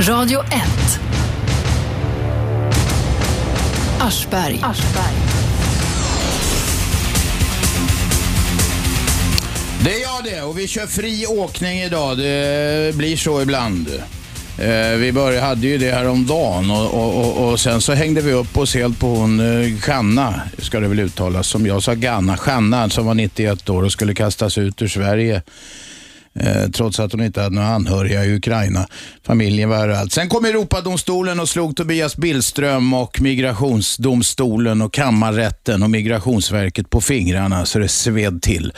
Radio 1. Aschberg. Det är jag det och vi kör fri åkning idag. Det blir så ibland. Eh, Vi började, hade ju det här om dagen och, och, och, och sen så hängde vi upp oss helt på hon eh, Ganna, ska det väl uttalas, som jag sa Ganna, Ganna som var 91 år och skulle kastas ut ur Sverige. Eh, trots att hon inte hade några anhöriga i Ukraina. Familjen var överallt. Sen kom Europadomstolen och slog Tobias Billström och Migrationsdomstolen och Kammarrätten och Migrationsverket på fingrarna så det sved till.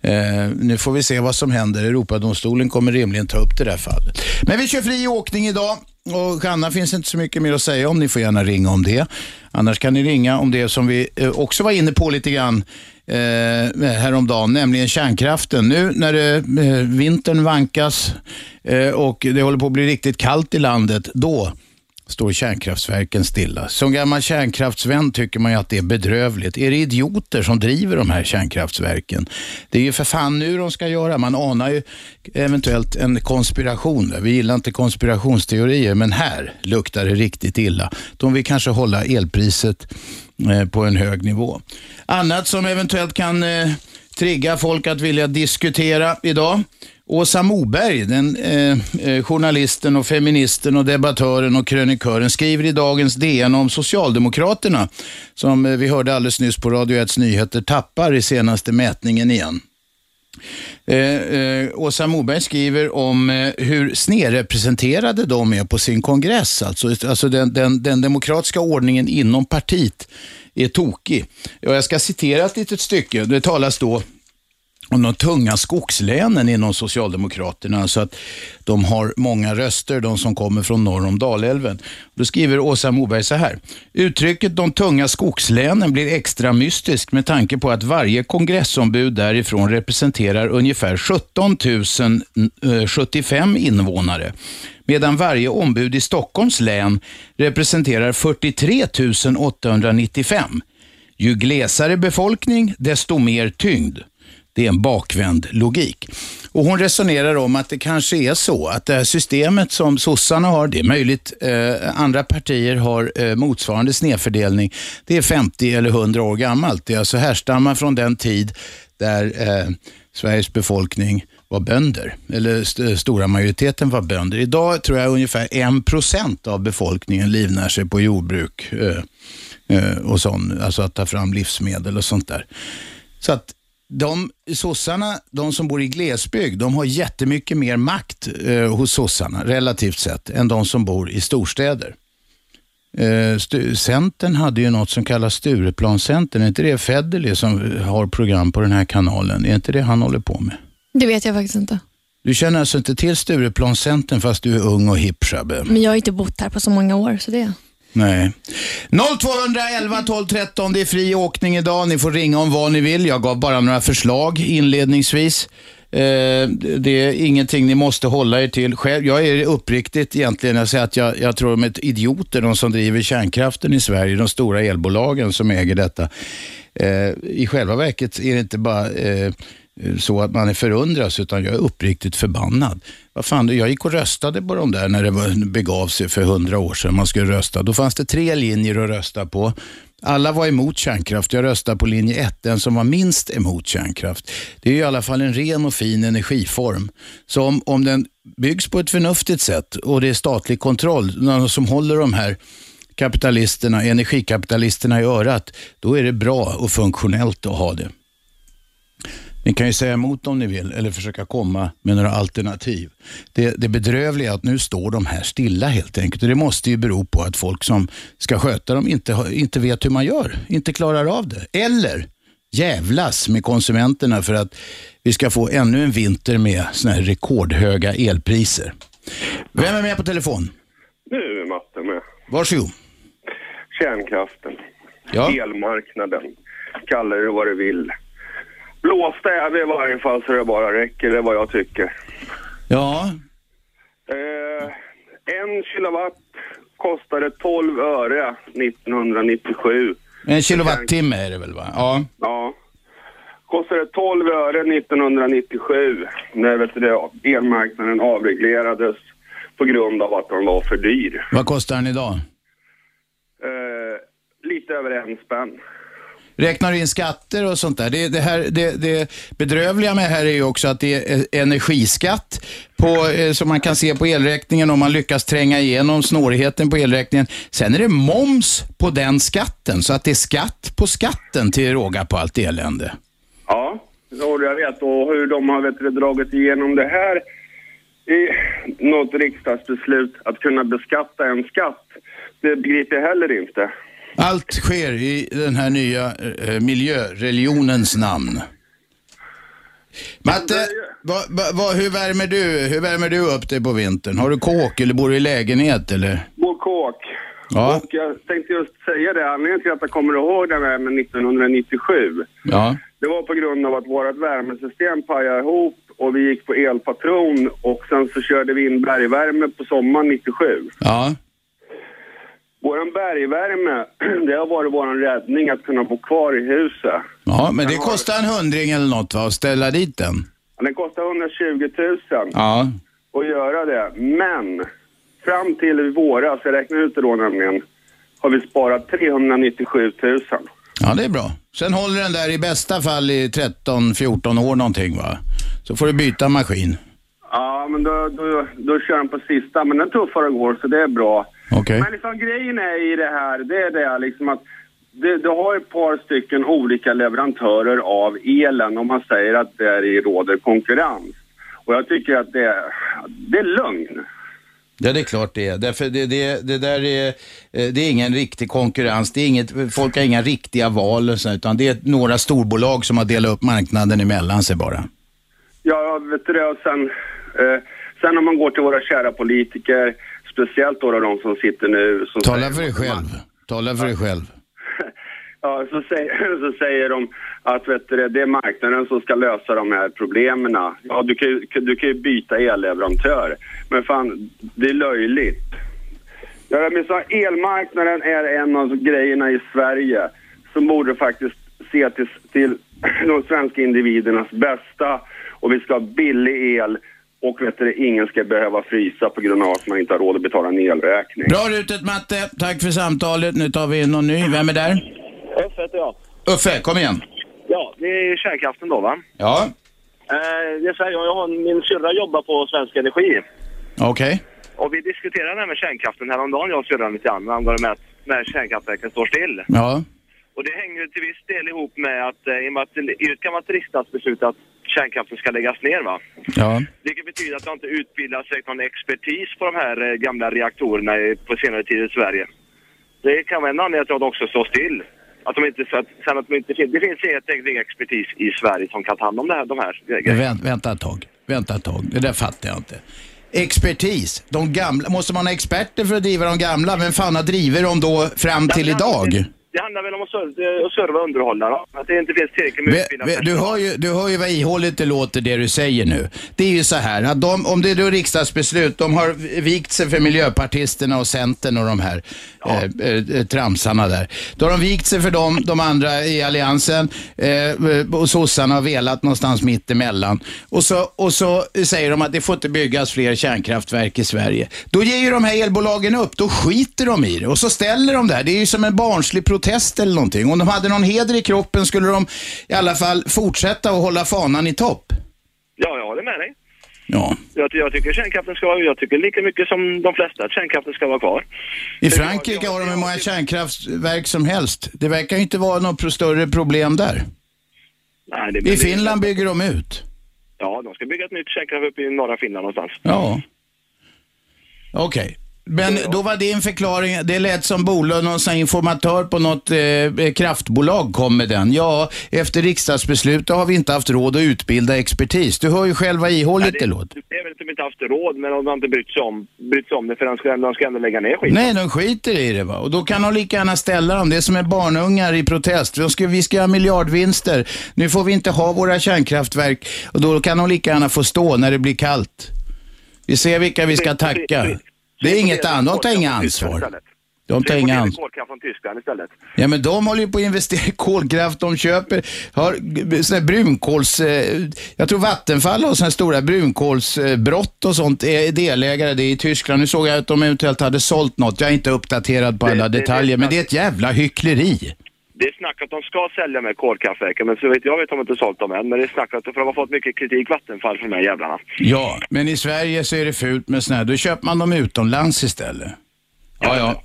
Eh, nu får vi se vad som händer. Europadomstolen kommer rimligen ta upp det där fallet. Men vi kör fri åkning idag. Och Anna finns inte så mycket mer att säga om. Ni får gärna ringa om det. Annars kan ni ringa om det som vi eh, också var inne på lite grann eh, häromdagen, nämligen kärnkraften. Nu när det, eh, vintern vankas eh, och det håller på att bli riktigt kallt i landet, då står kärnkraftverken stilla. Som gammal kärnkraftsvän tycker man ju att det är bedrövligt. Är det idioter som driver de här kärnkraftverken? Det är ju för fan nu de ska göra. Man anar ju eventuellt en konspiration. Vi gillar inte konspirationsteorier, men här luktar det riktigt illa. De vill kanske hålla elpriset eh, på en hög nivå. Annat som eventuellt kan eh, trigga folk att vilja diskutera idag. Åsa Moberg, den eh, eh, journalisten och feministen och debattören och krönikören, skriver i dagens DN om Socialdemokraterna, som eh, vi hörde alldeles nyss på Radio 1 Nyheter, tappar i senaste mätningen igen. Eh, eh, Åsa Moberg skriver om eh, hur snedrepresenterade de är på sin kongress. Alltså, alltså den, den, den demokratiska ordningen inom partiet är tokig. Och jag ska citera ett litet stycke. Det talas då om de tunga skogslänen inom Socialdemokraterna, så att de har många röster, de som kommer från norr om Dalälven. Då skriver Åsa Moberg så här. Uttrycket de tunga skogslänen blir extra mystiskt med tanke på att varje kongressombud därifrån representerar ungefär 17 075 eh, invånare, medan varje ombud i Stockholms län representerar 43 895. Ju glesare befolkning, desto mer tyngd. Det är en bakvänd logik. Och Hon resonerar om att det kanske är så att det här systemet som sossarna har, det är möjligt eh, andra partier har eh, motsvarande snedfördelning. Det är 50 eller 100 år gammalt. Det är alltså härstammar från den tid där eh, Sveriges befolkning var bönder, eller st eh, stora majoriteten var bönder. Idag tror jag ungefär en procent av befolkningen livnär sig på jordbruk eh, eh, och sånt, alltså att ta fram livsmedel och sånt där. Så att de sossarna, de som bor i glesbygd, de har jättemycket mer makt eh, hos sossarna relativt sett än de som bor i storstäder. Eh, stu- Centern hade ju något som kallas Stureplanscentern. Är inte det Federley som har program på den här kanalen? Är inte det han håller på med? Det vet jag faktiskt inte. Du känner alltså inte till Stureplanscentern fast du är ung och hipp Shabbe? Men jag har inte bott här på så många år, så det... Nej. 0211 12 13, det är fri åkning idag. Ni får ringa om vad ni vill. Jag gav bara några förslag inledningsvis. Eh, det är ingenting ni måste hålla er till själv. Jag är uppriktigt egentligen, jag säger att jag, jag tror de är idioter, de som driver kärnkraften i Sverige, de stora elbolagen som äger detta. Eh, I själva verket är det inte bara eh, så att man är förundras, utan jag är uppriktigt förbannad. Vad fan, jag gick och röstade på de där när det begav sig för hundra år sedan man skulle rösta. Då fanns det tre linjer att rösta på. Alla var emot kärnkraft. Jag röstade på linje 1, den som var minst emot kärnkraft. Det är i alla fall en ren och fin energiform. Så om, om den byggs på ett förnuftigt sätt och det är statlig kontroll, som håller de här kapitalisterna, energikapitalisterna i örat, då är det bra och funktionellt att ha det. Ni kan ju säga emot om ni vill eller försöka komma med några alternativ. Det, det bedrövliga är att nu står de här stilla helt enkelt. Och det måste ju bero på att folk som ska sköta dem inte, inte vet hur man gör, inte klarar av det. Eller jävlas med konsumenterna för att vi ska få ännu en vinter med såna här rekordhöga elpriser. Vem är med på telefon? Nu är Matte med. Varsågod. Kärnkraften. Ja. Elmarknaden. Kalla det vad du vill. Är vi i varje fall så det bara räcker, det är vad jag tycker. Ja, Eh, en kilowatt kostade 12 öre 1997. en kilowattimme är det väl va? Ja. Ja. Kostade 12 öre 1997 när vet du, elmarknaden avreglerades. på grund av att den var för dyr. Vad kostar den idag? Eh, lite över en spänn. Räknar du in skatter och sånt där? Det, det, här, det, det bedrövliga med det här är ju också att det är eh, energiskatt på, eh, som man kan se på elräkningen om man lyckas tränga igenom snårigheten på elräkningen. Sen är det moms på den skatten, så att det är skatt på skatten till råga på allt elände. Ja, jag vet och hur de har vet, du, dragit igenom det här i något riksdagsbeslut att kunna beskatta en skatt. Det begriper jag heller inte. Allt sker i den här nya eh, miljöreligionens namn. Matte, vad, vad, vad, hur, värmer du, hur värmer du upp dig på vintern? Har du kåk eller bor du i lägenhet eller? Bor kåk. Ja. Och jag tänkte just säga det, anledningen till att jag kommer ihåg det här med 1997. Ja. Det var på grund av att vårt värmesystem pajade ihop och vi gick på elpatron och sen så körde vi in bergvärme på sommaren 97. Ja. Våran bergvärme, det har varit våran räddning att kunna bo kvar i huset. Ja, men det kostar en hundring eller något va, att ställa dit den? Den kostar 120 000 Ja. att göra det. Men fram till i våras, jag räknar ut det då nämligen, har vi sparat 397 000. Ja, det är bra. Sen håller den där i bästa fall i 13-14 år någonting va? Så får du byta maskin. Ja, men då, då, då kör den på sista, men den tuffare går så det är bra. Okej. Men liksom grejen är i det här, det är det liksom att det, det har ett par stycken olika leverantörer av elen och man säger att där i råder konkurrens. Och jag tycker att det, det är lögn. Ja, det är klart det är. Därför det, det, det där är, eh, det är ingen riktig konkurrens. Det är inget, folk har inga riktiga val och så, utan det är några storbolag som har delat upp marknaden emellan sig bara. Ja, vet du det, och sen, eh, sen om man går till våra kära politiker, speciellt då de som sitter nu. Så Tala säger- för dig själv. Tala för dig själv. Ja, så säger, så säger de att vet du, det, det är marknaden som ska lösa de här problemen. Ja, du kan, ju, du kan ju byta elleverantör. Men fan, det är löjligt. Ja, men så elmarknaden är en av grejerna i Sverige som borde faktiskt se till, till de svenska individernas bästa. Och vi ska ha billig el och vet du, ingen ska behöva frysa på grund av att man inte har råd att betala en elräkning. Bra rutet Matte. Tack för samtalet. Nu tar vi in någon ny. Vem är där? Uffe heter jag. Uffe, kom igen. Ja, det är kärnkraften då va? Ja, Eh, det säger jag, jag har, min syrra jobbar på Svensk Energi. okej. Och vi diskuterade det här med kärnkraften häromdagen, jag och syrran lite grann, angående med att när kärnkraftverken står still. Ja. Och det hänger ju till viss del ihop med att, eh, i och med att det är ett gammalt riksdagsbeslut att kärnkraften ska läggas ner va? Ja. Vilket betyder att det inte utbildats någon expertis på de här eh, gamla reaktorerna på senare tid i Sverige. Det kan vara en anledning till att de också står still. Att de inte, så att, sen att de inte det finns helt enkelt ingen expertis i Sverige som kan ta hand om det här, de här grejerna. vänt, vänta ett tag. Vänta ett tag. Det där fattar jag inte. Expertis. De gamla. Måste man ha experter för att driva de gamla? Vem fan har drivit dem då fram till idag? Det handlar väl om att serva, att serva och underhålla då. Att det inte finns tillräckligt med Ve- utbildad ve- Du hör, ju, du hör ju vad ihålligt det låter det du säger nu. Det är ju så här att de, om det är då riksdagsbeslut, de har vikt sig för miljöpartisterna och centern och de här eh, eh, tramsarna där. Då har de vikt sig för dem, de andra i alliansen eh, och sossarna har velat någonstans mitt emellan. Och så, och så säger de att det får inte byggas fler kärnkraftverk i Sverige. Då ger ju de här elbolagen upp, då skiter de i det och så ställer de där. Det är ju som en barnslig protest eller någonting. Om de hade någon heder i kroppen skulle de i alla fall fortsätta att hålla fanan i topp. Ja, jag håller med dig. Ja. Jag, jag tycker kärnkraften ska vara, jag tycker lika mycket som de flesta att kärnkraften ska vara kvar. I Frankrike har de hur många kärnkraftverk som helst. Det verkar ju inte vara något större problem där. Nej, det, I Finland bygger de ut. Ja, de ska bygga ett nytt kärnkraft uppe i norra Finland någonstans. Ja. Okej. Men då var din förklaring, det lät som Bolund, någon sån informatör på något eh, kraftbolag kom med den. Ja, efter riksdagsbeslutet har vi inte haft råd att utbilda expertis. Du hör ju själv vad ihålligt det låter. Det är väl de inte haft råd, men de har inte brytt sig om, brytt sig om det för de ska, de ska ändå lägga ner skiten. Nej, de skiter i det va. Och då kan de lika gärna ställa dem. Det är som är barnungar i protest. De ska, vi ska ha miljardvinster. Nu får vi inte ha våra kärnkraftverk. Och då kan de lika gärna få stå när det blir kallt. Vi ser vilka vi ska tacka. Det är inget annat, de tar inga ansvar. De tar inga ans- kolkraft från Tyskland istället. Ja, men de håller ju på att investera i kolkraft. De köper, har såna här brunkols... Eh, jag tror Vattenfall har såna här stora brunkolsbrott och sånt. Är delägare det är i Tyskland. Nu såg jag att de eventuellt hade sålt något. Jag är inte uppdaterad på alla det- detaljer, det- men det är ett jävla hyckleri. Det är snack att de ska sälja med kolkraftverken, men så vet jag vet de inte sålt dem än. Men det är snack att för de har fått mycket kritik, Vattenfall, för de här jävlarna. Ja, men i Sverige så är det fult med sådana här. Då köper man dem utomlands istället. Ja, ja.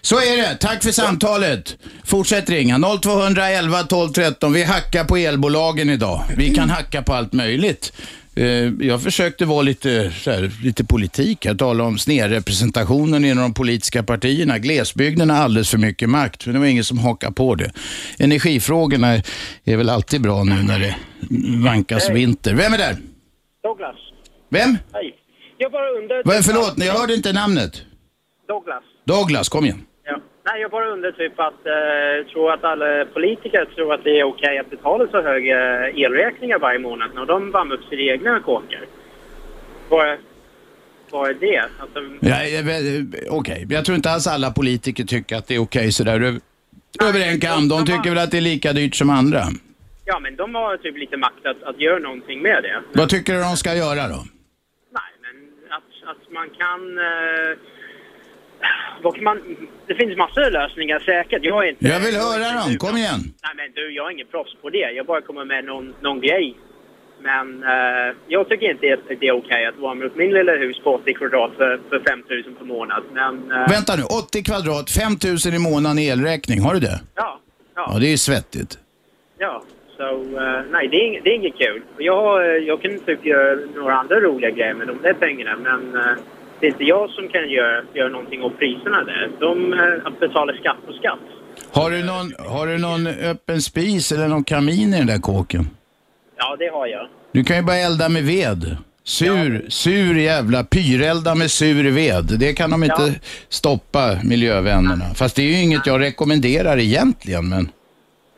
Så är det. Tack för samtalet. Fortsätt ringa. 0211 12 13. Vi hackar på elbolagen idag. Vi kan hacka på allt möjligt. Eh, Jag försökte vara lite, här, lite politik. Jag talade om snedrepresentationen inom de politiska partierna. Glesbygden har alldeles för mycket makt, men det var ingen som hakade på det. Energifrågorna är väl alltid bra nu när det vankas vinter. Vem är där? Douglas. Vem? Hej. Jag bara undrar... Förlåt, jag hörde inte namnet. Douglas. Douglas, kom igen. Nej, jag bara undrar typ att, eh, tror att alla politiker tror att det är okej att betala så höga elräkningar varje månad när de värmer upp sina egna kåkar. Vad är, vad är det? Ja, jag vet- Okej, jag tror inte alls alla politiker tycker att det är okej sådär över, över en kam. De tycker väl att det är lika dyrt som andra. ja, men de har typ lite makt att, att göra någonting med det. Vad tycker du de ska göra då? Nej, men att, att man kan... Eh, man... Det finns massor av lösningar säkert. Jag är inte... Jag vill höra dem, kom igen. Nej men du, jag är ingen proffs på det. Jag bara kommer med någon, någon grej. Men eh, jag tycker inte att det är okej att värma upp min lilla hus på 80 kvadrat för, för 5 000 per månad. Men... eh, Vänta nu, 80 kvadrat, 5 000 i månaden i elräkning. Har du det? Ja, ja, Ja, det är ju svettigt. ja. Så eh, nej, det är, ing- det är inget kul. Jag, eh, jag kan typ göra några andra roliga grejer med de där pengarna men eh, det är inte jag som kan göra, göra någonting åt priserna där. De eh, att betala skatt på skatt. Har du, någon, har du någon öppen spis eller någon kamin i den där kåken? Ja, det har jag. Du kan ju bara elda med ved. Sur, sur jävla pyrelda med sur ved. Det kan de inte Ja. stoppa miljövännerna. Fast det är ju inget jag rekommenderar egentligen. Men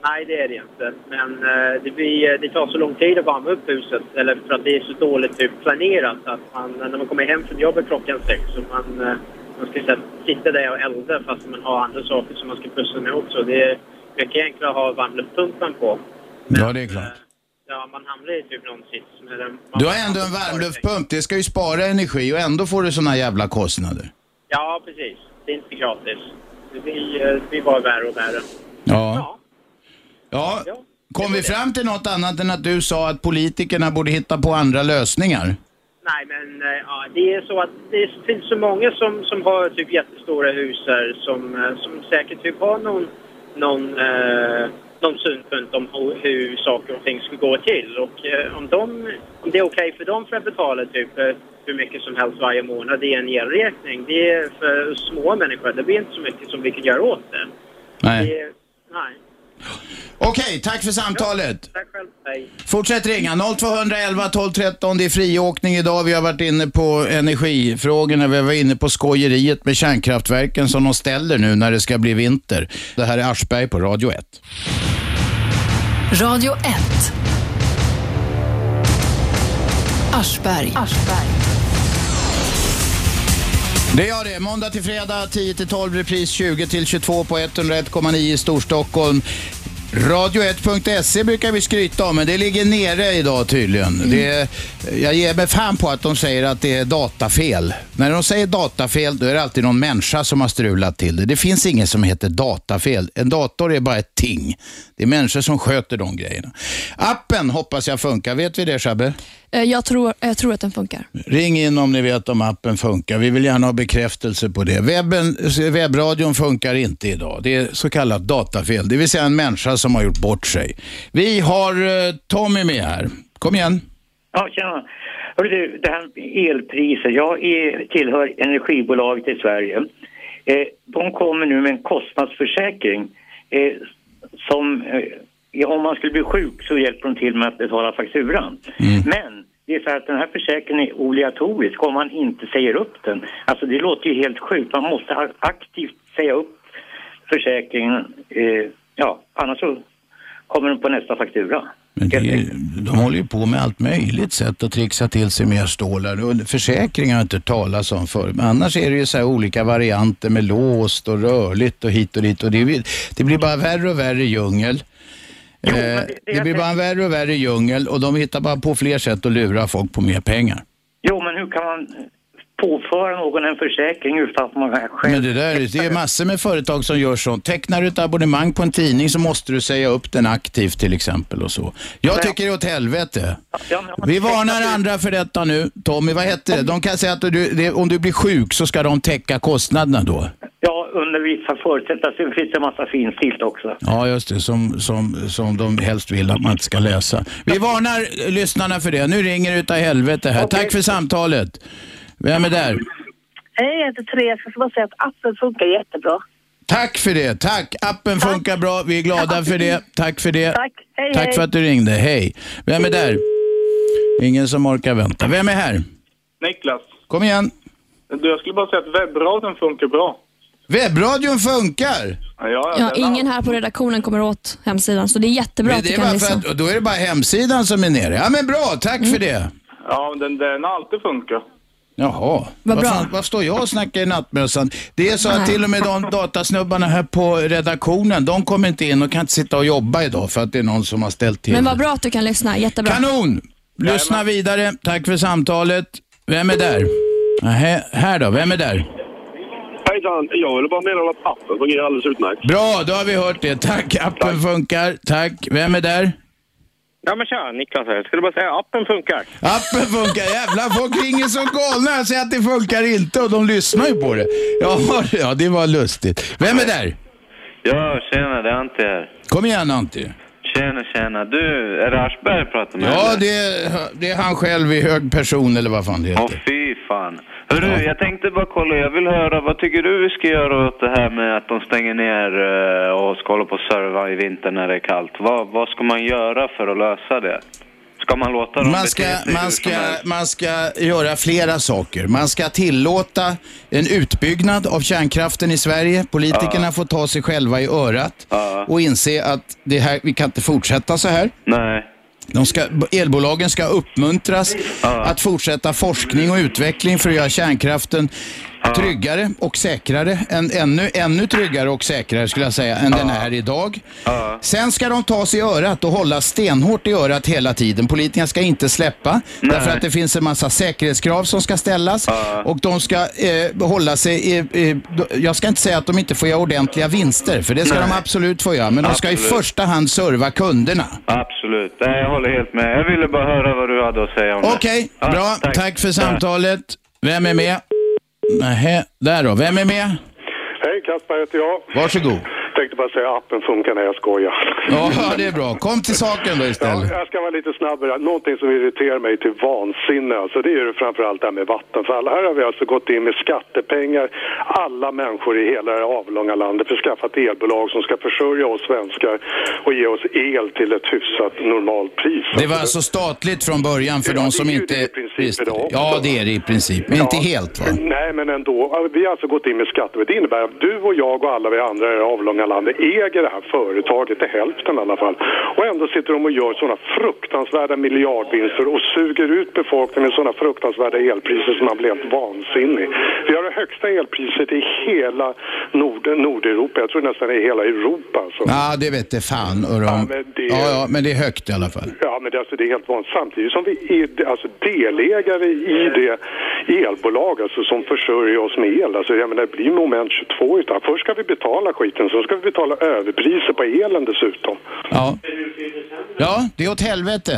Nej, det är det inte. Men eh, det, blir, det tar så lång tid att värma upp huset. Eller för att det är så dåligt typ, planerat. Att man, när man kommer hem från jobbet klockan sex så man, eh, man ska här, sitta där och elda fast man har andra saker som man ska pussla med också. Det är mycket enklare att ha varmluftpumpen på. ja, det är klart. Ja, man hamnar i typ någon sits. Du har ändå en varmluftpump. Det ska ju spara energi och ändå får du såna jävla kostnader. Ja, precis. Det är inte gratis. Det blir, eh, det blir bara värre och värre. Ja. Ja. Ja. Kom vi fram till något annat än att du sa att politikerna borde hitta på andra lösningar? Nej, men eh, ja, det är så att det finns så många som, som har typ jättestora hus här som, eh, som säkert typ har någon, någon, eh, någon synpunkt om hur, hur saker och ting ska gå till. Och eh, om, de, om det är okej för dem för att betala typ eh, hur mycket som helst varje månad i en elräkning, det är för små människor. Det blir inte så mycket som vi kan göra åt det. Nej. det nej. Okej, tack för samtalet. Tack själv. Hej. Fortsätt ringa 0211 12 13. Det är friåkning idag. Vi har varit inne på energifrågorna. Vi var inne på skojeriet med kärnkraftverken som de ställer nu när det ska bli vinter. Det här är Aschberg på Radio 1. Radio 1. Aschberg. Det gör det. Måndag till fredag 10 till 12, repris 20 till 22 på 101,9 i Storstockholm. Radio1.se brukar vi skryta om, men det ligger nere idag tydligen. Det är, jag ger mig fan på att de säger att det är datafel. När de säger datafel, då är det alltid någon människa som har strulat till det. Det finns inget som heter datafel. En dator är bara ett ting. Det är människor som sköter de grejerna. Appen hoppas jag funkar. Vet vi det, Shabbe? Eh, Jag tror, jag tror att den funkar. Ring in om ni vet om appen funkar. Vi vill gärna ha bekräftelse på det. Webben, webbradion funkar inte idag. Det är så kallat datafel, det vill säga en människa som har gjort bort sig. Vi har eh, Tommy med här. Kom igen. Ja, tjena. Hörru du, det här med elpriser. Jag är, tillhör energibolaget i Sverige. Eh, de kommer nu med en kostnadsförsäkring eh, som, eh, om man skulle bli sjuk så hjälper de till med att betala fakturan. Men det är så att den här försäkringen är obligatorisk om man inte säger upp den. Alltså det låter ju helt sjukt. Man måste aktivt säga upp försäkringen. Eh, ja, annars så kommer den på nästa faktura. Men det de håller ju på med allt möjligt sätt att trixa till sig mer stålar. Försäkringar har jag inte talas om förr. Men annars är det ju så här olika varianter med låst och rörligt och hit och dit. Och det, blir- det blir bara värre och värre djungel. Eh, det blir bara en värre och värre djungel och de hittar bara på fler sätt att lura folk på mer pengar. Jo, men hur kan man påföra någon en försäkring utan att man själv... Men det där, det är massor med företag som gör sånt. Tecknar du ett abonnemang på en tidning så måste du säga upp den aktivt till exempel och så. Jag tycker det är åt helvete. Vi varnar andra för detta nu. Tommy, vad heter det? De kan säga att du, det, om du blir sjuk så ska de täcka kostnaderna då. Ja, under vissa förutsättningar. Sen finns det en massa finstilt också. Ja, just det. Som, som, som de helst vill att man inte ska läsa. Vi varnar lyssnarna för det. Nu ringer det utav helvete här. Tack för samtalet. Vem är där? Hej, jag heter Therese. Jag ska bara säga att appen funkar jättebra. Tack för det. Tack. Appen funkar bra. Vi är glada för det. Tack för det. Tack. Hej, Tack hej. för att du ringde. Hej. Vem är där? Ingen som orkar vänta. Vem är här? Niklas, Kom igen. du, jag skulle bara säga att webbradion funkar bra. Webbradion funkar. Ja, ja, Ja, den- ingen här på redaktionen kommer åt hemsidan, så det är jättebra Men att det du är kan bara lyssna. då är det bara hemsidan som är nere. Ja men bra, tack för det. Ja, den har alltid funkat. Jaha. Vad bra. fan, vad står jag och snackar i nattmössan? Det är så att till och med de datasnubbarna här på redaktionen, de kommer inte in och kan inte sitta och jobba idag för att det är någon som har ställt till Men vad bra att du kan lyssna, jättebra. Kanon! Lyssna vidare. Tack för samtalet. Vem är där? Nähä, här då, vem är där? Hejsan, jag ville bara meddela att appen fungerar alldeles utmärkt. Bra, då har vi hört det. Tack, appen funkar. Tack. Vem är där? Ja men tja, Niklas här. Jag skulle bara säga appen funkar. Appen funkar. Jävlar, folk ringer som galna. Jag säger att det funkar inte och de lyssnar ju på det. Ja, ja det var lustigt. Vem är där? Ja, tjena, det är Ante här. Kom igen Antti. Tjena, tjena. Du, är det Aschberg jag pratar med? Ja, eller? det är, det är han själv i hög person eller vad fan det Åh, heter. fy fan. Hörru, jag tänkte bara kolla. Jag vill höra, vad tycker du vi ska göra åt det här med att de stänger ner eh, och ska hålla på och serva i vinter när det är kallt? Vad, vad ska man göra för att lösa det? Ska man låta dem Man ska, sig man, ska, man ska göra flera saker. Man ska tillåta en utbyggnad av kärnkraften i Sverige. Politikerna får ta sig själva i örat och inse att det här, vi kan inte fortsätta så här. Nej. De ska, elbolagen ska uppmuntras att fortsätta forskning och utveckling för att göra kärnkraften tryggare och säkrare. En, ännu, ännu tryggare och säkrare skulle jag säga än den är idag. Sen ska de ta sig i örat och hålla stenhårt i örat hela tiden. Politikerna ska inte släppa därför att det finns en massa säkerhetskrav som ska ställas och de ska eh, hålla sig i, i, jag ska inte säga att de inte får göra ordentliga vinster för det ska Nej. de absolut få göra men de ska i första hand serva kunderna. Absolut. Nej, jag håller helt med. Jag ville bara höra vad du hade att säga om det. Okej, bra. Tack. för samtalet. Vem är med? Nähä, där då. Vem är med? Hej, Kasper heter jag. Varsågod. Bara säga appen funkar när jag skojar. Ja, det är bra. Kom till saken då Ja, istället. jag ska vara lite snabbare. Någonting som irriterar mig till vansinne, alltså, det är ju framförallt det här med Vattenfall. Här har vi alltså gått in med skattepengar, alla människor i hela det avlånga landet, för skaffat elbolag som ska försörja oss svenskar och ge oss el till ett hyfsat normalt pris. Det var alltså statligt från början för de som inte visste det. Ja, det är det i princip. Men inte helt va? Nej, men ändå. Vi har alltså gått in med skatter. Det innebär att du och jag och alla vi andra i det avlånga landet äger det här företaget till hälften i alla fall. Och ändå sitter de och gör sådana fruktansvärda miljardvinster och suger ut befolkningen med sådana fruktansvärda elpriser som man blir helt vansinnig. Vi har det högsta elpriset i hela Nord Nordeuropa. Jag tror nästan i hela Europa. Alltså. Ja, det vet det fan. Och de... men det- Ja, ja, men det är högt i alla fall. Ja, men det, alltså, det är helt vanligt. Samtidigt som vi är alltså, delägare i det elbolag alltså, som försörjer oss med el. Alltså, jag menar, det blir moment 22. Utan först ska vi betala skiten, sen ska vi betala överpriser på elen dessutom. Ja. Ja, det är åt helvete.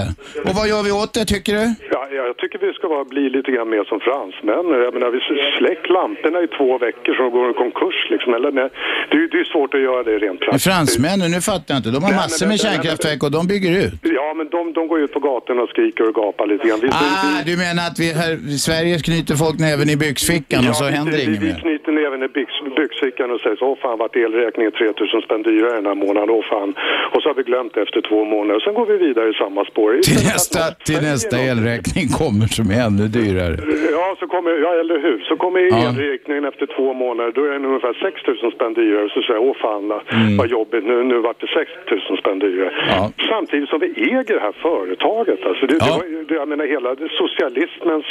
Och vad gör vi åt det tycker du? Ja, jag tycker vi ska vara, bli lite grann mer som fransmän. Jag menar, vi släck lamporna i två veckor så går en konkurs liksom. Eller, nej, det, är- det är svårt att göra det rent Men praktiskt. fransmännen, nu fattar jag inte. De har Nej, men massor det- med det- kärnkraftverk och de bygger ut. Ja, men de, de går ut på gatorna och skriker och gapar lite grann. Vi, Ah, du menar att vi här i Sverige knyter folk näven i byxfickan och så vi- händer vi, inget vi mer? knyter näven i byx, byxfickan och säger så, åh fan vart elräkningen 3000 spänn dyrare den här månaden, åh fan. Och så har vi glömt det efter två månader. Sen går vi vidare i samma spår. Till nästa, till nästa elräkning kommer som är ännu dyrare. Ja, så kommer, ja, eller hur? Så kommer Ja. elräkningen efter två månader, då är den ungefär 6000 spänn dyrare. Så säger jag, åh fan Mm. vad jobbigt, nu, nu vart det 6000 spänn dyrare. Ja. Samtidigt som vi äger det här företaget. Alltså det, det var, det, jag menar hela socialismens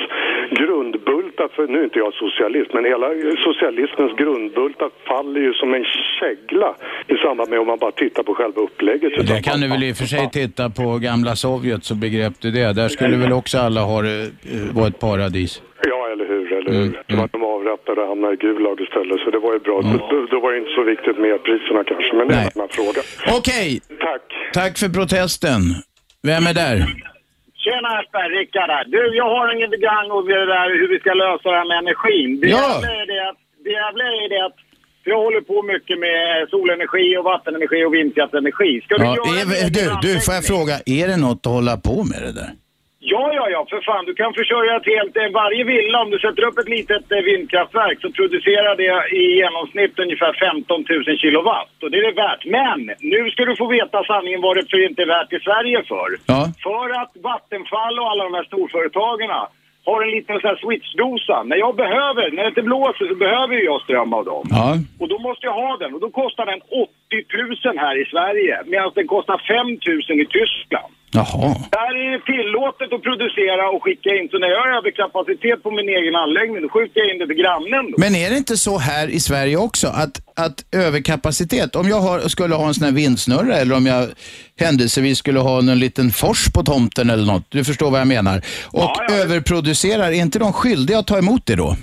grundbultar, för nu är inte jag socialist, men hela socialismens grundbultar faller ju som en kägla i samband med om man bara tittar på själva upplägget. Det kan du väl i och för sig titta på gamla Sovjet så begrep du det. Där skulle väl också alla ha det, eh, vara ett paradis. Ja, eller hur, eller hur. Det var de avrättade och hamnade i Gulag istället, så det var ju bra. Då, då var det inte så viktigt med priserna kanske, men det är en annan fråga. Okej. Tack. Tack för protesten. Vem är där? Tjena Aschberg, Rickard här. Du, jag har en gang och det där hur vi ska lösa det här med energin. Det Ja. jävla är det att, det jävla är det att jag håller på mycket med solenergi och vattenenergi och vindkraftenergi. Ska du Ja, göra är, du, du, får jag fråga, är det något att hålla på med det där? Ja, ja, ja, för fan. Du kan försörja ett helt... eh, Varje villa, om du sätter upp ett litet eh, vindkraftverk så producerar det i genomsnitt ungefär 15 000 kilowatt. Och det är det värt. Men nu ska du få veta sanningen vad det för inte är värt i Sverige för. Ja. För att Vattenfall och alla de här storföretagen har en liten sån här switchdosa. När jag behöver, när det inte blåser så behöver jag ström av dem. Ja. Och då måste jag ha den. Och då kostar den 80 000 här i Sverige. Medan den kostar 5 000 i Tyskland. Jaha. Där är det tillåtet att producera och skicka in. Så när jag har överkapacitet på min egen anläggning, då skjuter jag in det till grannen. Då. Men är det inte så här i Sverige också att, att överkapacitet, om jag har, skulle ha en sån här vindsnurra eller om jag händelsevis skulle ha en liten fors på tomten eller något, du förstår vad jag menar, och överproducerar, är inte de skyldiga att ta emot det då?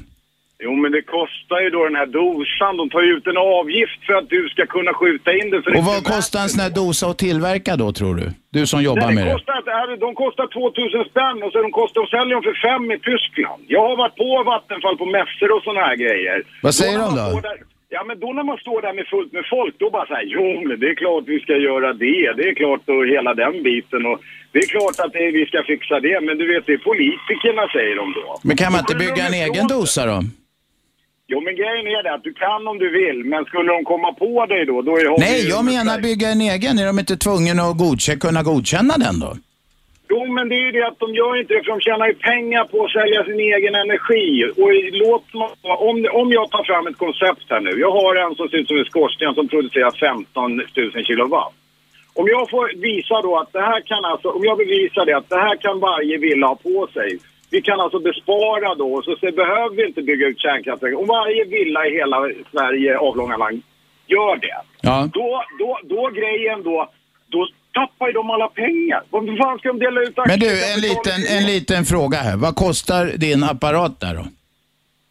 Jo, men det kostar ju då den här dosan. De tar ju ut en avgift för att du ska kunna skjuta in det. Och är vad kostar en sån här dosa att tillverka då tror du? Du som jobbar Nej, med kostar, det de kostar 2000 spänn och så de kostar de säljer dem för fem i Tyskland. Jag har varit på Vattenfall på mässor och såna här grejer. Vad säger när de då? ja, men då när man står där med fullt med folk, då bara säger jo, men det är klart vi ska göra det. Det är klart och hela den biten och det är klart att det, vi ska fixa det. Men du vet, det är politikerna säger de då. Men kan man inte Då bygga en egen dosa då? Jo, men grejen är det att du kan om du vill, men skulle de komma på dig då, då är vi Nej, jag menar bygga en egen. Är de inte tvungna att godkänna, kunna godkänna den då? Jo, men det är ju det att de gör inte det för de tjänar ju pengar på att sälja sin egen energi. Och låt om, om jag tar fram ett koncept här nu. Jag har en som ser ut som en skorsten som producerar 15 000 kilowatt. Om jag får visa då att det här kan alltså, om jag bevisar det att det här kan varje villa ha på sig. Vi kan alltså bespara då, så, så behöver vi inte bygga ut kärnkraftverk. Om varje villa i hela Sverige, avlånga land, gör det. Ja. Då, då, då grejen då, då tappar ju de alla pengar. Vad fan ska de dela ut Men du, en liten, en liten fråga här. Vad kostar din apparat där då?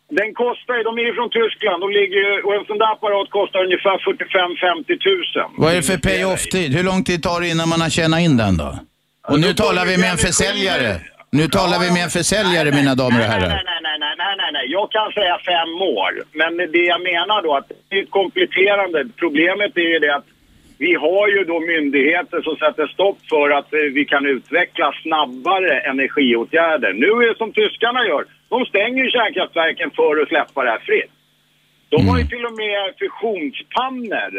Den kostar ju, de är ju från Tyskland, de ligger och en sån där apparat kostar ungefär 45-50 tusen. Vad är det för pay-off-tid? Hur lång tid tar det innan man har tjänat in den då? Och nu talar vi med en försäljare. Nu talar vi med en försäljare, mina damer och herrar. Nej, nej, nej, nej, nej, nej, nej. Jag kan säga fem år. Men det jag menar då att det är ett kompletterande. Problemet är ju det att vi har ju då myndigheter som sätter stopp för att eh, vi kan utveckla snabbare energiåtgärder. Nu är det som tyskarna gör. De stänger kärnkraftverken för att släppa det här fritt. De har ju till och med fusionspannor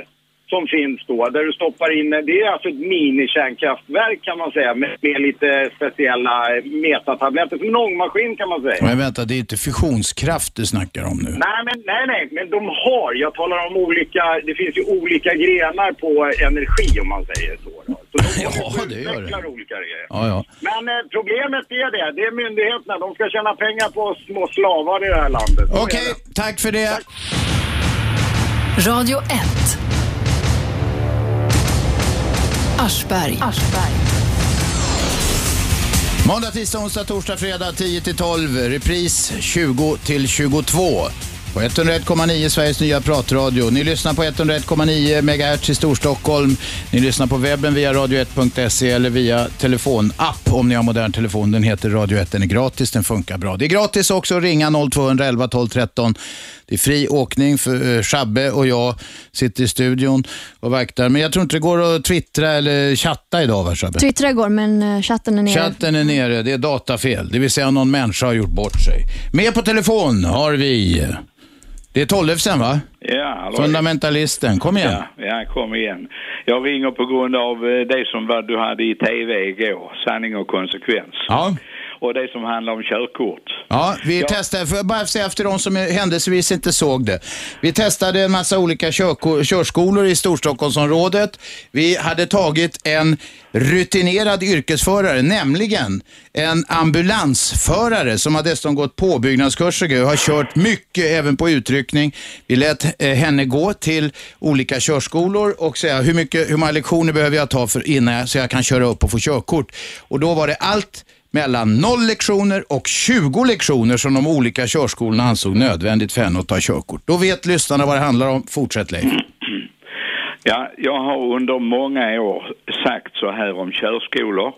som finns då, där du stoppar in, det är alltså ett mini-kärnkraftverk kan man säga, med, med lite speciella eh, metatabletter, som en ångmaskin kan man säga. Men vänta, det är inte fusionskraft du snackar om nu. Nej, men, nej, nej, men de har, jag talar om olika, det finns ju olika grenar på energi om man säger så. Då. Så de ja, det gör det. olika grejer. Ja, ja. Men eh, problemet är det, det är myndigheterna, de ska tjäna pengar på små slavar i det här landet. Okej, det. tack för det. Radio 1. Aschberg. Måndag, tisdag, onsdag, torsdag, fredag 10 till 12. Repris 20 till 22. På 101,9 Sveriges nya pratradio. Ni lyssnar på 101,9 MHz i Storstockholm. Ni lyssnar på webben via radio1.se eller via telefonapp om ni har modern telefon. Den heter Radio 1. Den är gratis, den funkar bra. Det är gratis också att ringa 0211 12 13. Det är fri åkning för eh, Shabbe och jag sitter i studion och vaktar. Men jag tror inte det går att twittra eller chatta idag va Shabbe? Twittrade igår, men eh, chatten är nere. Chatten är nere, det är datafel. Det vill säga någon människa har gjort bort sig. Med på telefon har vi... Det är Tollefsen va? Ja, hallå. Fundamentalisten. Kom igen. Ja, ja, kom igen. Jag ringer på grund av eh, det som vad du hade i tv igår, sanning och konsekvens. Ja. Och det som handlar om körkort. Ja, vi testade, får jag bara säga efter de som händelsevis inte såg det. Vi testade en massa olika körko- körskolor i Storstockholmsområdet. Vi hade tagit en rutinerad yrkesförare, nämligen en ambulansförare som har dessutom gått påbyggnadskurser och har kört mycket även på utryckning. Vi lät eh, henne gå till olika körskolor och säga hur, mycket, hur många lektioner behöver jag ta för innan jag, så jag kan köra upp och få körkort. Och då var det allt mellan 0 lektioner och 20 lektioner som de olika körskolorna ansåg nödvändigt för henne att ta körkort. Då vet lyssnarna vad det handlar om. Fortsätt Leif. Ja, jag har under många år sagt så här om körskolor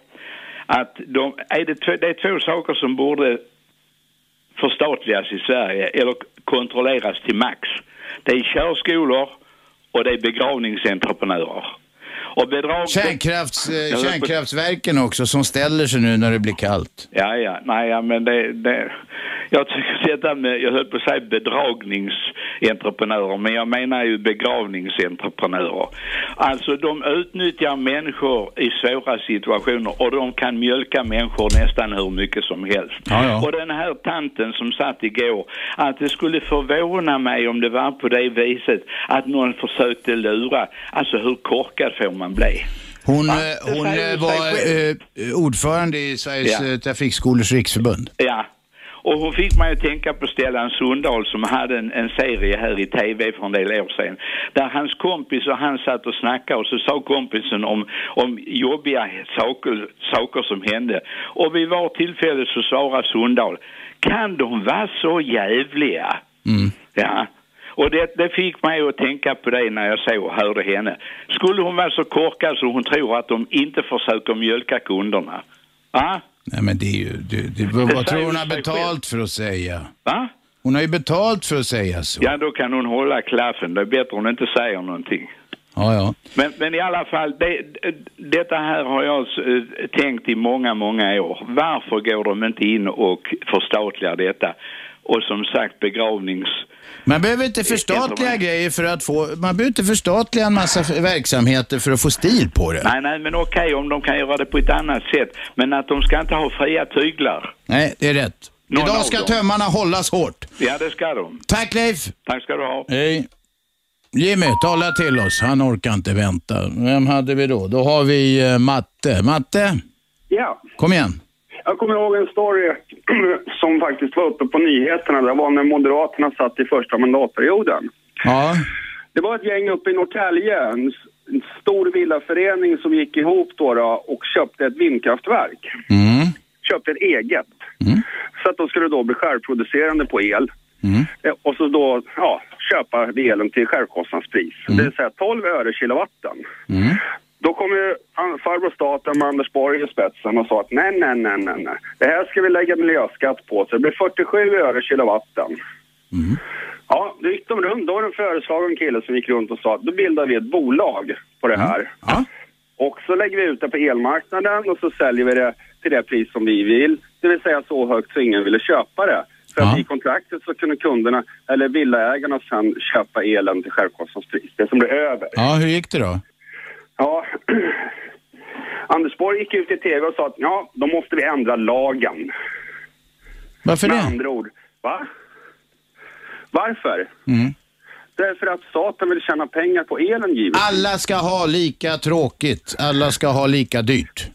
att de, är det, två, det är två saker som borde förstatligas i Sverige eller kontrolleras till max. Det är körskolor och det är begravningsentreprenörer. Och bedrag... Kärnkrafts, eh, kärnkraftverken också som ställer sig nu när det blir kallt. Ja, ja, nej, ja, men det, det, jag tycker detta med, jag höll på att säga bedragningsentreprenörer, men jag menar ju begravningsentreprenörer. Alltså de utnyttjar människor i svåra situationer och de kan mjölka människor nästan hur mycket som helst. Ja, ja. Och den här tanten som satt igår, att det skulle förvåna mig om det var på det viset att någon försökte lura. Alltså hur korkad får man bli? Hon, eh, hon eh, var eh, ordförande i Sveriges Ja. eh, Trafikskolors riksförbund. Ja. Och hon fick mig att tänka på Stellan Sundahl som hade en, en serie här i TV för en del år sedan. Där hans kompis och han satt och snackade och så sa kompisen om, om jobbiga saker, saker som hände. Och vid var tillfälle så svarade Sundahl, kan de vara så jävliga? Ja. Och det, det fick mig att tänka på det när jag såg och hörde henne. Skulle hon vara så korkad så hon tror att de inte försöker mjölka kunderna? Ja? Nej men det är ju, det, det, vad, tror hon har betalt för att säga? Va? Hon har ju betalt för att säga så. Ja, då kan hon hålla klaffen. Det är bättre hon inte säger någonting. Ja, ja. Men, men i alla fall, det, detta här har jag eh, tänkt i många, många år. Varför går de inte in och förstatligar detta? Och som sagt, begravnings... Man behöver inte förstatliga grejer för att få, man behöver inte förstatliga en massa verksamheter för att få stil på det. Nej, nej, men okej om de kan göra det på ett annat sätt. Men att de ska inte ha fria tyglar. Nej, det är rätt. Någon Idag ska tömmarna hållas hårt. Ja, det ska de. Tack Leif! Tack ska du ha. Hej. Jimmy, tala till oss. Han orkar inte vänta. Vem hade vi då? Då har vi eh, Matte. Matte, Ja, kom igen. Jag kommer ihåg en story som faktiskt var uppe på nyheterna. Det var när Moderaterna satt i första mandatperioden. Ja. Det var ett gäng uppe i Norrtälje, en, stor villaförening som gick ihop då, då och köpte ett vindkraftverk. Mm. Köpte ett eget. Så att de skulle då bli självproducerande på el. Mm. Eh, Och så då, ja, köpa elen till självkostnadspris. Det vill säga 12 öre kilowatten. Mm. Då kom ju farbror staten med Anders Borg i spetsen och sa att nej, nej, nej, nej, nej. Det här ska vi lägga miljöskatt på. Så det blir 47 öre kilowatten. Ja, då gick de runt. Då var det en föreslagen kille som gick runt och sa att då bildar vi ett bolag på det här. Och så lägger vi ut det på elmarknaden och så säljer vi det till det pris som vi vill. Det vill säga så högt så ingen ville köpa det. För att i kontraktet så kunde kunderna, eller villaägarna sen köpa elen till självkostnadspris. Det som blir över. Ja, hur gick det då? Ja, Anders Borg gick ut i tv och sa att ja, då måste vi ändra lagen. Varför Med det? andra ord, va? Varför? Mm. Därför att staten vill tjäna pengar på elen givetvis. Alla ska ha lika tråkigt. Alla ska ha lika dyrt.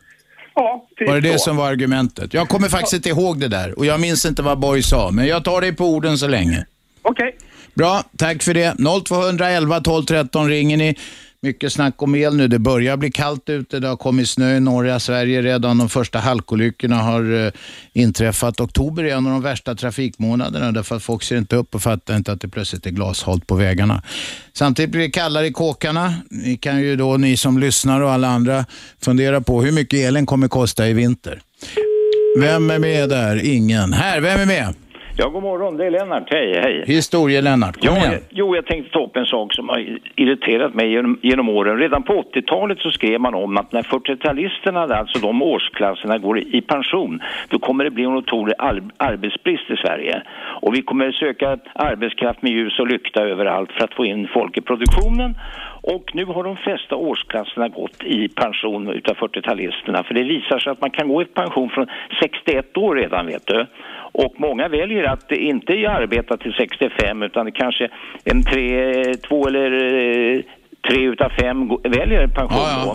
Ja, typ Var det det så. som var argumentet? Jag kommer faktiskt inte ihåg det där och jag minns inte vad Borg sa, men jag tar dig på orden så länge. Okej. Bra, tack för det. 0211 12 13 ringer ni. Mycket snack om el nu. Det börjar bli kallt ute. Det har kommit snö i norra Sverige redan. De första halkolyckorna har eh, inträffat. Oktober är en av de värsta trafikmånaderna därför att folk ser inte upp och fattar inte att det plötsligt är glashalt på vägarna. Samtidigt blir det kallare i kåkarna. Ni kan ju då, ni som lyssnar och alla andra, fundera på hur mycket elen kommer kosta i vinter. Vem är med där? Ingen. Här, vem är med? Ja, god morgon. Det är Lennart. Hej, hej. Historie-Lennart, kom Ja, igen. jo, jag tänkte ta upp en sak som har irriterat mig genom, genom åren. Redan på 80-talet så skrev man om att när 40-talisterna, alltså de årsklasserna, går i, pension, då kommer det bli en otrolig ar- arbetsbrist i Sverige. Och vi kommer söka arbetskraft med ljus och lykta överallt för att få in folk i produktionen. Och nu har de flesta årsklasserna gått i pension utav 40-talisterna. För det visar sig att man kan gå i pension från 61 år redan, vet du. Och många väljer att inte arbeta till 65 utan kanske en tre, två eller eh, tre utav fem väljer pension då.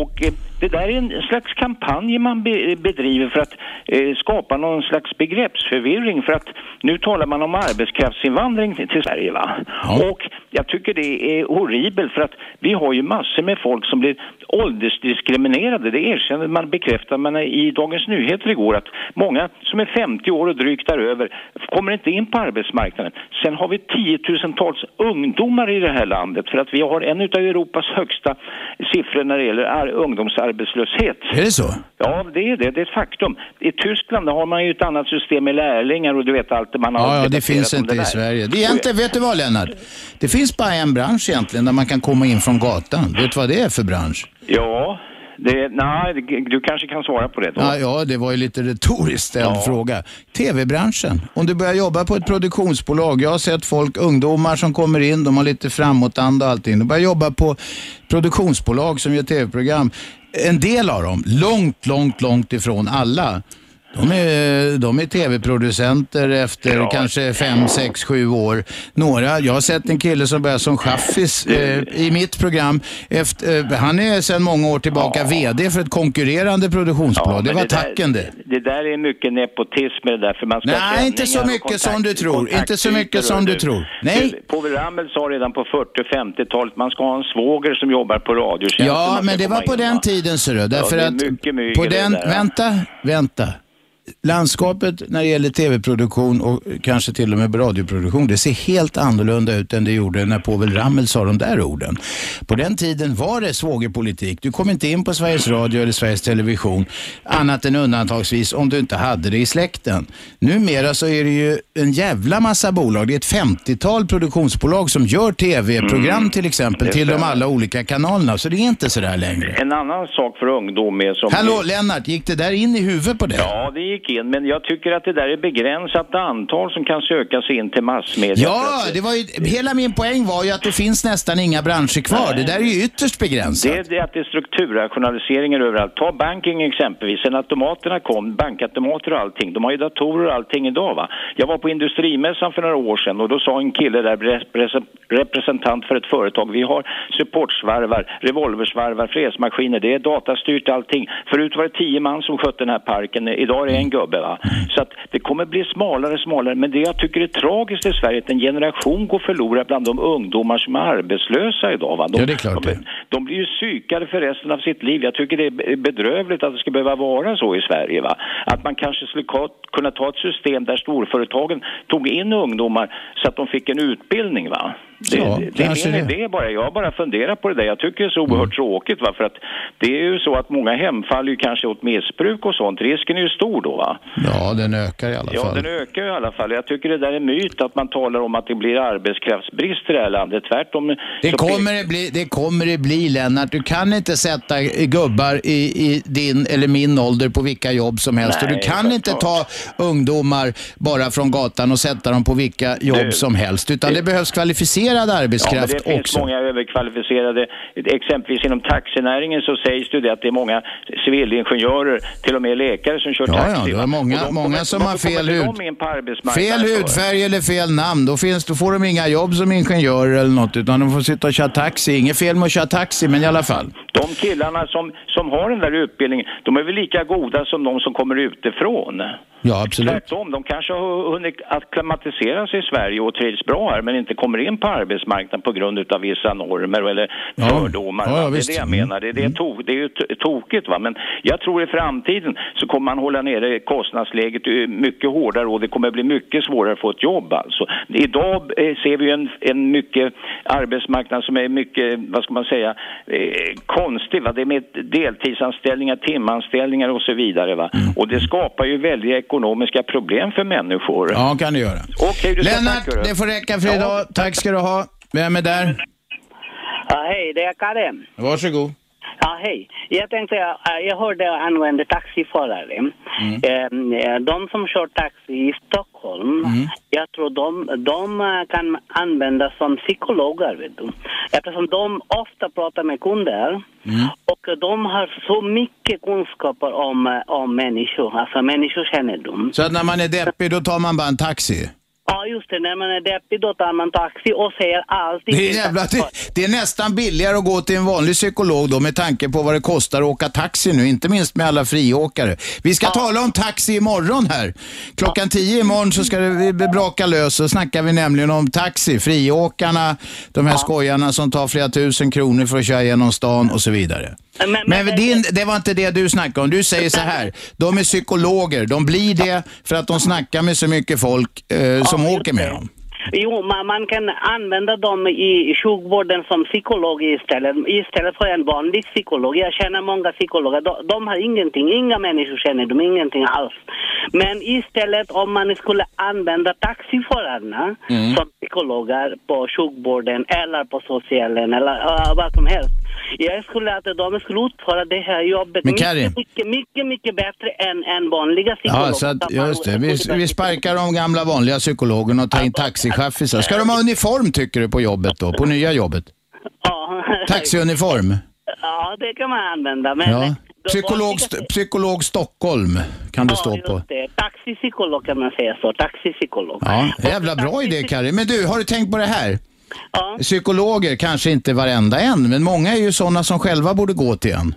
Och eh, det där är en slags kampanj man be, bedriver för att eh, skapa någon slags begreppsförvirring för att nu talar man om arbetskraftsinvandring till Sverige va. Och jag tycker det är horribelt för att vi har ju massor med folk som blir åldersdiskriminerade. Det erkänner man, bekräftar man i Dagens Nyheter igår att många som är 50 år och drygt däröver kommer inte in på arbetsmarknaden. Sen har vi tiotusentals ungdomar i det här landet för att vi har en utav Europas högsta siffror när det gäller ar- ungdomsarbetslöshet. Är det så? Ja, det är det. Det är ett faktum. I Tyskland har man ju ett annat system med lärlingar och du vet allt det man har Ja, ja, det finns inte där. i Sverige. Det är egentligen, vet du vad Lennart? Det finns bara en bransch egentligen där man kan komma in från gatan. Vet du vad det är för bransch? Ja, det, nej, det- du kanske kan svara på det då. Ja, ja det var ju lite retoriskt ställd fråga. TV-branschen. Om du börjar jobba på ett produktionsbolag. Jag har sett folk, ungdomar som kommer in, de har lite framåtanda och allting. De börjar jobba på produktionsbolag som gör TV-program. En del av dem, långt, långt, långt ifrån alla. De är, de är tv-producenter efter kanske fem, sex, sju år. Några, jag har sett en kille som började som chaffis eh, i mitt program. Efter, eh, han är sedan många år tillbaka VD för ett konkurrerande produktionsbolag. det men var där- tacken det. Det där är mycket nepotism det där för man ska Nej, inte så mycket som kontakt- du tror. Inte så mycket som du tror. Nej. Povel Ramel sa redan på 40-50-talet man ska ha en svåger som jobbar på radiotjänsten. Ja, men det var på in, den va? tiden ser du. Därför det är att mycket mygel på det den, där, vänta, vänta. Landskapet när det gäller tv-produktion och kanske till och med radioproduktion, det ser helt annorlunda ut än det gjorde när Povel Ramel sa de där orden. På den tiden var det svågerpolitik. Du kom inte in på Sveriges Radio eller Sveriges Television annat än undantagsvis om du inte hade det i släkten. Numera så är det ju en jävla massa bolag. Det är ett 50-tal produktionsbolag som gör tv-program Mm. till exempel till de alla olika kanalerna. Så det är inte sådär längre. En annan sak för ungdom är som... Hallå Lennart, gick det där in i huvudet på dig? Ja, det gick in, men jag tycker att det där är begränsat antal som kan söka sig in till massmedia. Ja, det var ju, hela min poäng var ju att det finns nästan inga branscher kvar. Det där är ju ytterst begränsat. Det är det att det är strukturrationaliseringar överallt. Ta banking exempelvis. Sen automaterna kom, bankautomater och allting. De har ju datorer och allting idag va. Jag var på industrimässan för några år sedan och då sa en kille där, repre- representant för ett företag, vi har supportsvarvar, revolversvarvar, fräsmaskiner, det är datastyrt allting. Förut var det tio man som skötte den här parken, idag är det en gubbe va. Så att det kommer bli smalare och smalare. Men det jag tycker är tragiskt i Sverige är att en generation går förlorad bland de ungdomar som är arbetslösa idag va. De, Ja, det är klart de, de blir ju psykade för resten av sitt liv. Jag tycker det är bedrövligt att det ska behöva vara så i Sverige. Va? Att man kanske skulle kunna ta ett system där storföretagen tog in ungdomar så att de fick en utbildning. Va? Det, Ja, det, det är min det. idé bara. Jag har bara funderat på det där. Jag tycker det är så oerhört tråkigt. Va? För att det är ju så att många hemfaller ju kanske åt missbruk och sånt. Risken är ju stor då. Va? Ja, den ökar i alla Ja, fall. den ökar i alla fall. Jag tycker det där är myt att man talar om att det blir arbetskraftsbrist i det här landet. Tvärtom. Det kommer det, bli, det kommer det bli, Lennart. Du kan inte sätta gubbar i, i din eller min ålder på vilka jobb som helst. Nej, och du kan inte ta ungdomar bara från gatan och sätta dem på vilka jobb Du, som helst. Utan det, det- behövs kvalificerad Ja, arbetskraft men det finns också. många överkvalificerade. Exempelvis inom taxinäringen så sägs det att det är många civilingenjörer, till och med läkare som kör Ja, taxi. ja, det är många- de många som har fel hud. Fel hudfärg eller fel namn, då, finns, då får de inga jobb som ingenjörer eller något. Utan de får sitta och köra taxi. Inget fel med att köra taxi, men i alla fall. De killarna som, som har den där utbildningen, de är väl lika goda som de som kommer utifrån? Ja, absolut. Tvärtom, de kanske har hunnit akklimatisera sig i Sverige och trivs bra här men inte kommer in på arbetsmarknaden på grund av vissa normer eller Ja. fördomar. Ja, ja, det är det jag Mm. menar. Det, det, är to, det är ju tokigt va. Men jag tror i framtiden så kommer man hålla nere kostnadsläget mycket hårdare och det kommer bli mycket svårare att få ett jobb alltså. Idag eh, ser vi en, en mycket arbetsmarknad som är mycket, vad ska man säga, eh, konstig va. Det är med deltidsanställningar, timanställningar och så vidare va. Mm. Och det skapar ju väldiga ekonomiska problem för människor. Ja, kan du göra. Okej, du Lennart, tacka, du. det får räcka för idag. Tack ska du ha. Vem är där? Ja, hej, det är Karim. Varsågod. Ja, hej. Jag tänkte, eh, jag hörde angående taxiförare. Eh, De som kör taxi i Stockholm, jag tror de, de eh, kan användas som psykologer, vet du. Eftersom de ofta pratar med kunder och de har så mycket kunskaper om, eh, om människor, alltså människokännedom. Så att när man är deppig då tar man bara en taxi? Ja, just det. När man är deppig då tar man taxi och säger alltid... Det är, jävla, det, det är nästan billigare att gå till en vanlig psykolog då med tanke på vad det kostar att åka taxi nu, inte minst med alla friåkare. Vi ska tala om taxi imorgon här. Klockan tio imorgon så ska vi braka lös så snackar vi nämligen om taxi, friåkarna, de här skojarna som tar flera tusen kronor för att köra genom stan och så vidare. Men, din, det var inte det du snackade om. Du säger så här, de är psykologer, de blir det för att de snackar med så mycket folk eh, som åker med dem. Jo, man, man kan använda dem i sjukvården som psykolog istället, istället för en vanlig psykolog. Jag känner många psykologer, de, de har ingenting, inga människokännedom, ingenting alls. Men istället om man skulle använda taxiförarna Mm. som psykologer på sjukvården eller på socialen eller uh, vad som helst. Jag skulle att de skulle utföra det här jobbet Men Karin- mycket, mycket, mycket, mycket bättre än, än vanliga psykologer. Ja, så att, just det. Vi, vi sparkar de gamla vanliga psykologerna och tar in taxichaffisar. Ska de ha uniform tycker du på jobbet då? På nya jobbet? Ja. Taxiuniform? Ja, det kan man använda. Men Ja. Psykolog, st- psykolog Stockholm kan det stå på. det taxipsykolog kan man säga så. Taxipsykolog. Ja, jävla bra idé Kari. Men du, har du tänkt på det här? Psykologer, kanske inte varenda en, men många är ju sådana som själva borde gå till en.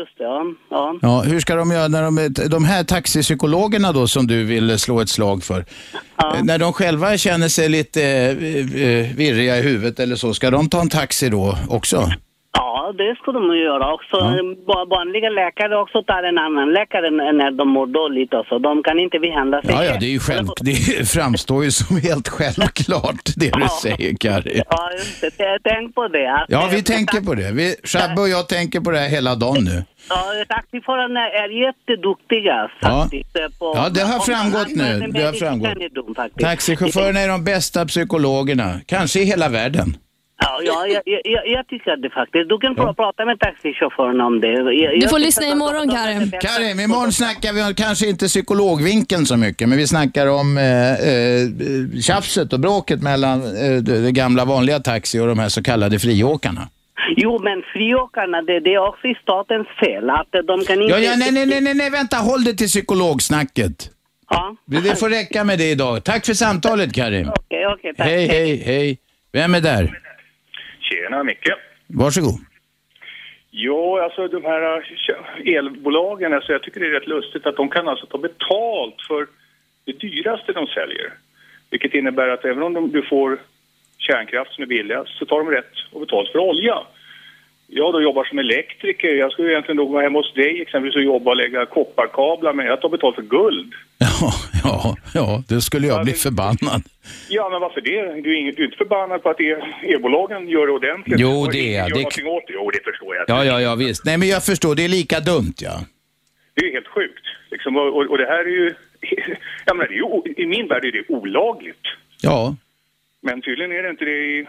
Ja, just det. Ja. ja. Ja, hur ska de göra när de, de här taxipsykologerna då som du vill slå ett slag för? Eh, När de själva känner sig lite eh, eh, virriga i huvudet eller så, ska de ta en taxi då också? Ja, det skulle de göra också. Va- Vanliga läkare också tar en annan läkare när de mår dåligt och så. De kan inte behandla sig Ja, ja, det är ju själv, det framstår ju som helt självklart det du säger Kari. Ja, just det. T- Tänk på det. Ja, vi eh, tänker på det. Vi, Shabbe och jag tänker på det här hela dagen nu. Ja, taxiförarna är jätteduktiga Ja. faktiskt. eh, På, Ja, det har framgått nu. Det har framgått. Taxichaufförerna är de bästa psykologerna, kanske i hela världen. Ja, ja jag, jag, jag, tycker det faktiskt. Du kan Ja. prata med taxichauffören om det. Jag, Du får lyssna imorgon Karin. Karim, imorgon snackar vi om, kanske inte psykologvinkeln så mycket, men vi snackar om eh, eh, tjafset och bråket mellan eh, det gamla vanliga taxi och de här så kallade friåkarna. Jo, men friåkarna, det, det är också i statens fel. Att de kan inte... Ja, ja, nej, nej, nej, nej, nej, vänta, håll det till psykologsnacket. Ja. Det får räcka med det idag. Tack för samtalet Karim. Okej, okej, tack. Hej, hej, hej. Vem är där? Tjena Micke. Varsågod. Jo, alltså de här äh, elbolagen, alltså jag tycker det är rätt lustigt att de kan alltså ta betalt för det dyraste de säljer. Vilket innebär att även om de, du får kärnkraft som är billigast så tar de rätt och betalt för olja. Jag då jobbar som elektriker. Jag skulle egentligen då gå hem hos dig exempelvis och jobba och lägga kopparkablar men jag tar betalt för guld. Ja, ja, det skulle jag bli förbannad. Ja, men varför det? Du är inte- du är inte förbannad på att el- elbolagen gör det ordentligt? Jo, det är jag. Det- åt det? Jo, det förstår jag. Ja, ja, ja, visst. Nej, men jag förstår, det är lika dumt, ja. Det är helt sjukt. Liksom, och, och, det här är ju... Jag menar, det är ju, I min värld är det olagligt. Ja, Men tydligen är det inte det i,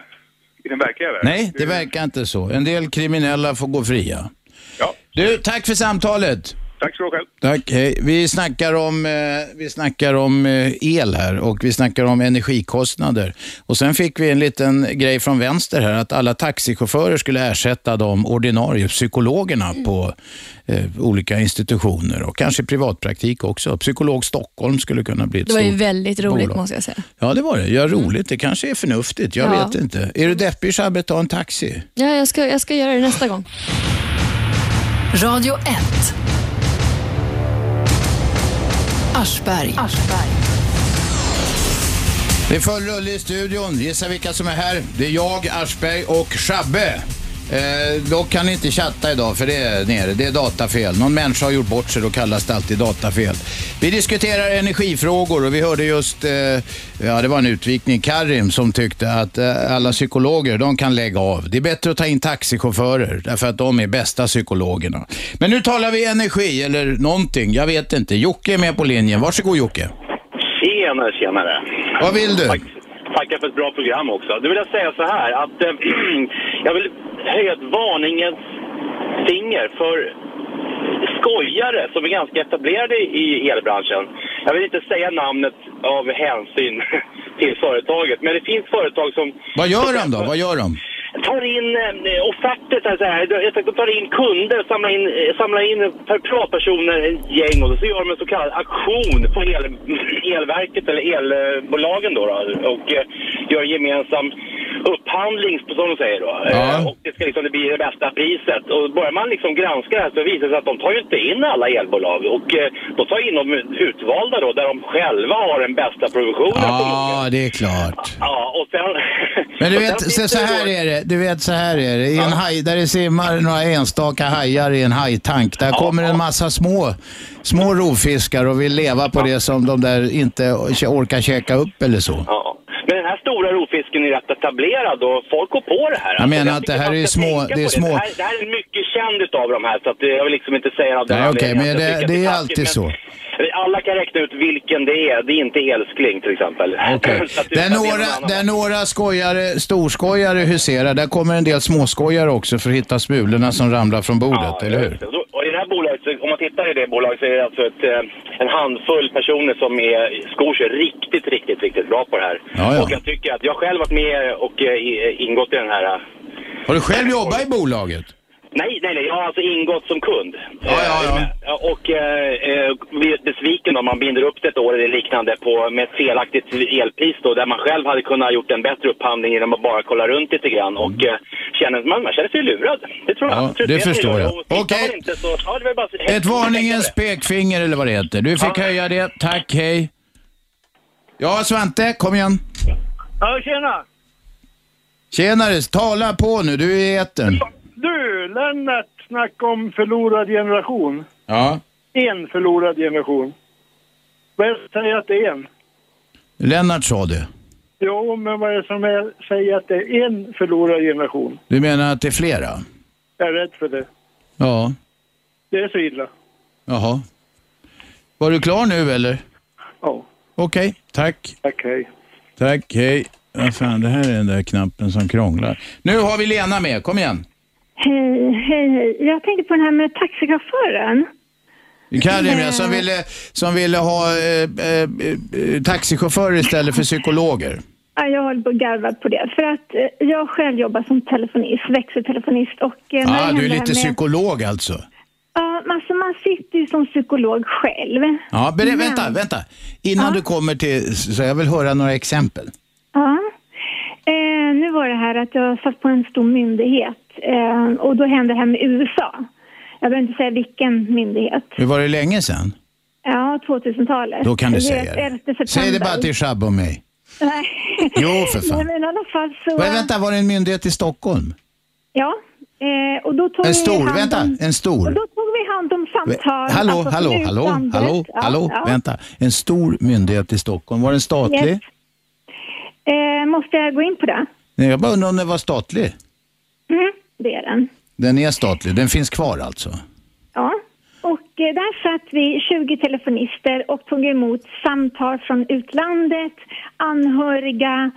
i den verkliga världen. nej, det verkar inte så. En del kriminella får gå fria. Ja. Du, tack för samtalet. Tack så du själv. Tack, hej. Vi snackar om, eh, vi snackar om eh, el här och vi snackar om energikostnader. Och sen fick vi en liten grej från vänster här att alla taxichaufförer skulle ersätta de ordinarie psykologerna på eh, olika institutioner och kanske privatpraktik också. Psykolog Stockholm skulle kunna bli ett Det var ju stort väldigt roligt bolag. måste jag säga. Ja, det var det. Ja, roligt. Det kanske är förnuftigt. Jag Ja. vet inte. Är du deppig, Shabbe, ta en taxi. Ja, jag ska, jag ska göra det nästa gång. Radio 1. Aschberg. Det är full rulle i studion. Gissa vilka som är här. Det är jag, Aschberg och Schabbe. Eh, dock kan ni inte chatta idag för det är nere. Det är datafel. Någon människa har gjort bort sig, då kallas det alltid datafel. Vi diskuterar energifrågor och vi hörde just, eh, ja det var en utvikning, Karim som tyckte att eh, alla psykologer, de kan lägga av. Det är bättre att ta in taxichaufförer därför att de är bästa psykologerna. Men nu talar vi energi eller någonting, jag vet inte. Jocke är med på linjen. Varsågod Jocke. Tjenare, tjenare. Vad vill du? Tacka tackar för ett bra program också. Då vill jag säga så här att äh, jag vill höja ett varningens finger för skojare som är ganska etablerade i elbranschen. Jag vill inte säga namnet av hänsyn till företaget, men det finns företag som Vad gör de då? Vad gör de? Tar in eh, offerter, så här, jag tänkte, de tar in kunder, samlar in, eh, samlar in per privatpersoner, en gäng och så gör de en så kallad aktion på el, elverket eller elbolagen då, då och eh, gör gemensam upphandling som de säger då. Eh, och det ska liksom bli det bästa priset. Och börjar man liksom granska det här så visar det sig att de tar ju inte in alla elbolag och eh, de tar in de utvalda då där de själva har den bästa produktionen. Ja, det är klart. Ja, och sen... Men du vet, så, så här är det. Du vet, så här är det. I en haj, där det simmar några enstaka hajar i en hajtank, där kommer en massa små, små rovfiskar och vill leva på det som de där inte orkar käka upp eller så. Ja. Den här stora rovfisken är rätt etablerad och folk går på det här. Jag menar att det här är små- det är små- Det här, det här är mycket känd utav de här så att jag vill liksom inte säga av den Nej, okej, men det, det är alltid så. Alla kan räkna ut vilken det är. Det är inte älskling till exempel. Det- Där några, där några skojare, storskojare huserar, där kommer en del småskojare också för att hitta smulorna som ramlar från bordet, eller hur? Det här bolaget, om man tittar i det bolaget så är det alltså ett, eh, en handfull personer som är, skor sig riktigt, riktigt, riktigt bra på det här. Ja, ja. Och jag tycker att jag själv varit med och eh, i- ingått i den här... eh, Har du själv jobbat i bolaget? Nej, nej, nej. Jag har alltså ingått som kund. Ja, ja, ja. Och eh, eh, blivit besviken om man binder upp det ett år eller liknande på, med ett felaktigt elpris då, där man själv hade kunnat gjort en bättre upphandling genom att bara kolla runt lite grann och eh, känner, man, man känner sig lurad. Det tror jag. Ja, det är förstår jag. Inte så, ja, det bara Ett varningens pekfinger eller vad det heter. Du fick höja det. Tack, hej. Ja, Svante, kom igen. Ja, tjena! Tjenare, tala på nu. Du är i etern. Du, Lennart snackade om förlorad generation. Ja. En förlorad generation. Vad är det som säger att det är en? Lennart sa det. Jo, men vad är det som är, säger att det är en förlorad generation? Du menar att det är flera? Jag är rädd för det. Ja. Det är så illa. Jaha. Var du klar nu eller? Ja. Okej, tack. Tack, hej. Tack, hej. Ja, fan, det här är den där knappen som krånglar. Nu har vi Lena med, kom igen. Hej, hej, hej. Jag tänkte på den här med taxichauffören. Karin, som ville, som ville ha eh, eh, eh, taxichaufförer istället för psykologer. Ja, jag håller på att garva på det. För att eh, jag själv jobbar som telefonist, växeltelefonist och... eh, när det ah, du händer är här lite med- psykolog alltså. Ja, alltså man sitter ju som psykolog själv. Ja, Men- vänta, vänta. Innan du kommer till, så jag vill höra några exempel. Ja. Eh, nu var det här att jag satt på en stor myndighet eh, och då hände det här med USA. Jag behöver inte säga vilken myndighet. Hur var det länge sedan? Ja, 2000-talet. Då kan du säga det. 11 september. Säg det bara till Shabbe och mig. Nej. Jo, för fan. Nej, men i alla fall så... Vad, vänta, var det en myndighet i Stockholm? Ja, eh, och då tog En vi stor, hand vänta, om, en stor. Och då tog vi hand om samtal. Hallå, alltså, hallå, hallå, utlandet. hallå, Ja, hallå, ja. vänta. En stor myndighet i Stockholm, var den statlig? Yes. Eh, måste jag gå in på det? Nej, jag bara undrar om den var statlig. Mm, det är den. Den är statlig, den finns kvar alltså. Ja. Och eh, där satt vi 20 telefonister och tog emot samtal från utlandet, anhöriga,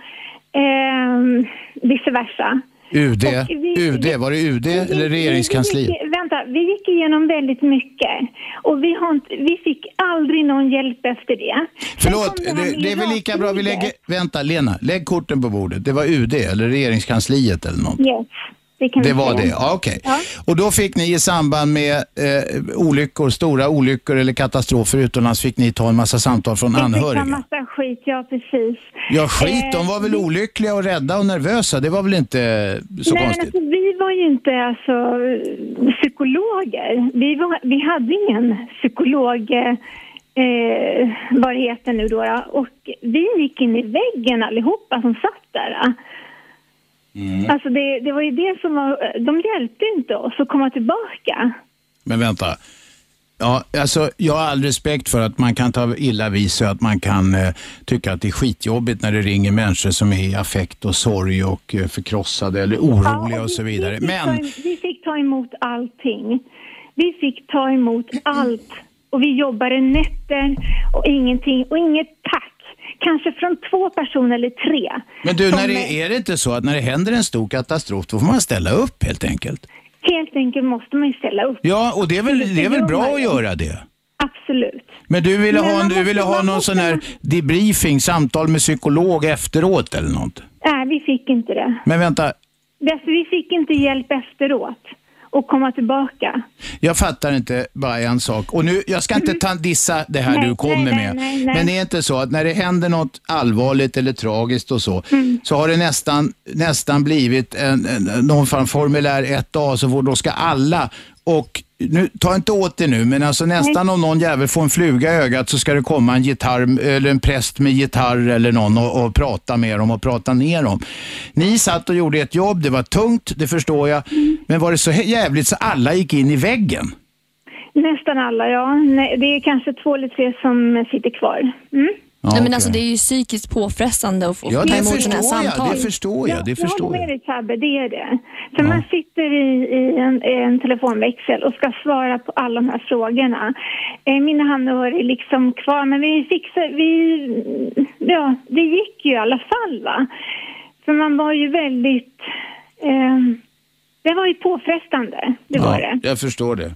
eh, vice versa. UD, vi- UD, var det UD eller regeringskansliet? Vi vänta, vi gick igenom väldigt mycket och vi, har inte, vi fick aldrig någon hjälp efter det. Förlåt, här det, det är väl lika bra vi lägger... Vänta, Lena, lägg korten på bordet. Det var UD eller regeringskansliet eller något? Yes, det Det vi var säga. det, ja, okej. Ja. Och då fick ni i samband med eh, olyckor, stora olyckor eller katastrofer utomlands, fick ni ta en massa samtal från Vi fick ta anhöriga? massa skit, ja precis. Ja, skit, Eh, de var väl olyckliga och rädda och nervösa. Det var väl inte så Nej, konstigt? alltså, vi var ju inte alltså, psykologer. Vi, var, vi hade ingen psykolog, eh, eh, vad det heter nu då. Och vi gick in i väggen allihopa som satt där. Mm. Alltså det, det var ju det som var, de hjälpte inte oss att komma tillbaka. Men vänta. Ja, alltså, jag har all respekt för att man kan ta illa vid sig, att man kan eh, tycka att det är skitjobbigt när det ringer människor som är i affekt och sorg och eh, förkrossade eller oroliga och så vidare. Vi Men vi fick ta emot allting. Vi fick ta emot allt. Och vi jobbade nätter och ingenting och inget tack. Kanske från två personer eller tre. Men du, när det, är det inte så att när det händer en stor katastrof, då får man ställa upp helt enkelt? Helt enkelt måste man ju ställa upp. Ja, och det är väl, det är väl bra att göra det? Absolut. Men du ville Men ha, man du ville ha någon måste- sån här debriefing, samtal med psykolog efteråt eller något? Nej, vi fick inte det. Men vänta, vi fick inte hjälp efteråt och komma tillbaka. jag fattar inte bara en sak. Och nu, jag ska inte ta, dissa det här Mm. Nej, du kommer nej, med. nej. Men det är inte så att när det händer något allvarligt eller tragiskt och så, Mm. så har det nästan, nästan blivit en, en, någon form formulär 1A, så får, då ska alla och nu, ta inte åt det nu, men alltså nästan om någon jävel får en fluga i ögat så ska det komma en gitarr eller en präst med gitarr eller någon och, och prata med dem och prata ner dem. Ni satt och gjorde ett jobb, det var tungt, det förstår jag, men var det så jävligt så alla gick in i väggen? Nästan alla, ja. Nej, det är kanske två eller tre som sitter kvar. Mm. Nej, men alltså, det är ju psykiskt påfrestande att få Ja, ta det emot sådana här förstår jag, samtal. det förstår jag, det Jag förstår håller jag. med dig Tabbe, det är det. För man sitter i, i en, en telefonväxel och ska svara på alla de här frågorna. Eh, mina anhöriga är liksom kvar, men vi fixar, vi, ja, det gick ju i alla fall va. För man var ju väldigt, eh, det var ju påfrestande, det var det. jag förstår det.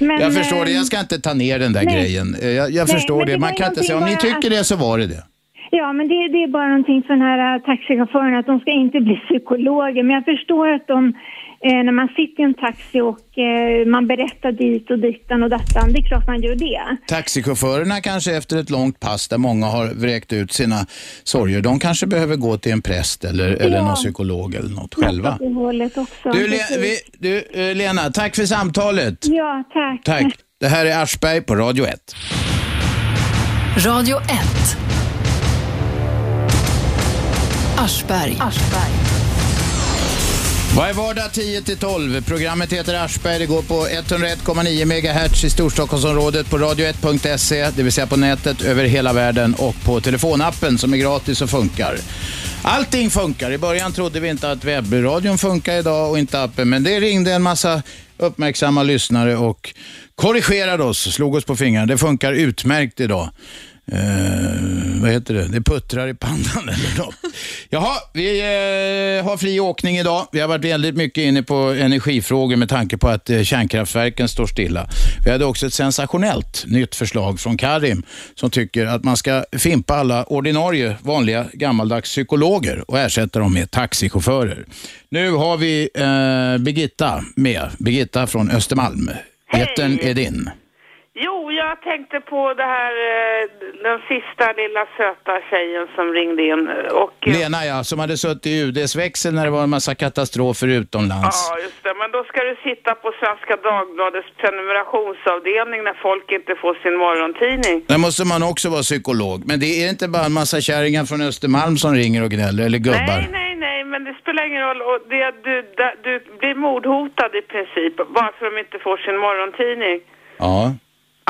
Men, jag förstår det, eh, jag ska inte ta ner den där nej. grejen. Eh, Jag, jag Nej, förstår det, det man kan inte säga om ni tycker det så var det det. Ja, men det, det är bara någonting för den här äh, taxichauffören att de ska inte bli psykologer. Men jag förstår att de, eh, när man sitter i en taxi och eh, man berättar dit och dittan och dattan, det är klart man gör det. Taxichaufförerna kanske efter ett långt pass där många har vräkt ut sina sorger, de kanske behöver gå till en präst eller, eller Ja. någon psykolog eller något själva. Också. Du, Le, vi, du eh, Lena, tack för samtalet. Ja, tack. Tack. Det här är Aschberg på Radio 1. Radio 1. Aschberg. Varje vardag 10 till 12. Programmet heter Aschberg. Det går på 101,9 MHz i Storstockholmsområdet på radio1.se, det vill säga på nätet över hela världen och på telefonappen som är gratis och funkar. Allting funkar. I början trodde vi inte att webbradion funkar idag och inte appen, men det ringde en massa uppmärksamma lyssnare och korrigerade oss, slog oss på fingrarna. Det funkar utmärkt idag. Eh, vad heter det? Det puttrar i pannan eller något. Jaha, vi eh, har fri åkning idag. Vi har varit väldigt mycket inne på energifrågor med tanke på att eh, kärnkraftverken står stilla. Vi hade också ett sensationellt nytt förslag från Karim som tycker att man ska fimpa alla ordinarie, vanliga, gammaldags psykologer och ersätta dem med taxichaufförer. Nu har vi eh, Birgitta med. Birgitta från Östermalm. Etern är din. Jo, jag tänkte på det här, eh, den sista lilla söta tjejen som ringde in. Och, eh, Lena ja, som hade suttit i UDs växel när det var en massa katastrofer utomlands. Ja, just det. Men då ska du sitta på Svenska Dagbladets prenumerationsavdelning när folk inte får sin morgontidning. Där måste man också vara psykolog. Men det är inte bara en massa kärringar från Östermalm som ringer och gnäller, eller gubbar. Nej, nej, nej, men det spelar ingen roll. Och det, du, du blir mordhotad i princip bara för att de inte får sin morgontidning. Ja.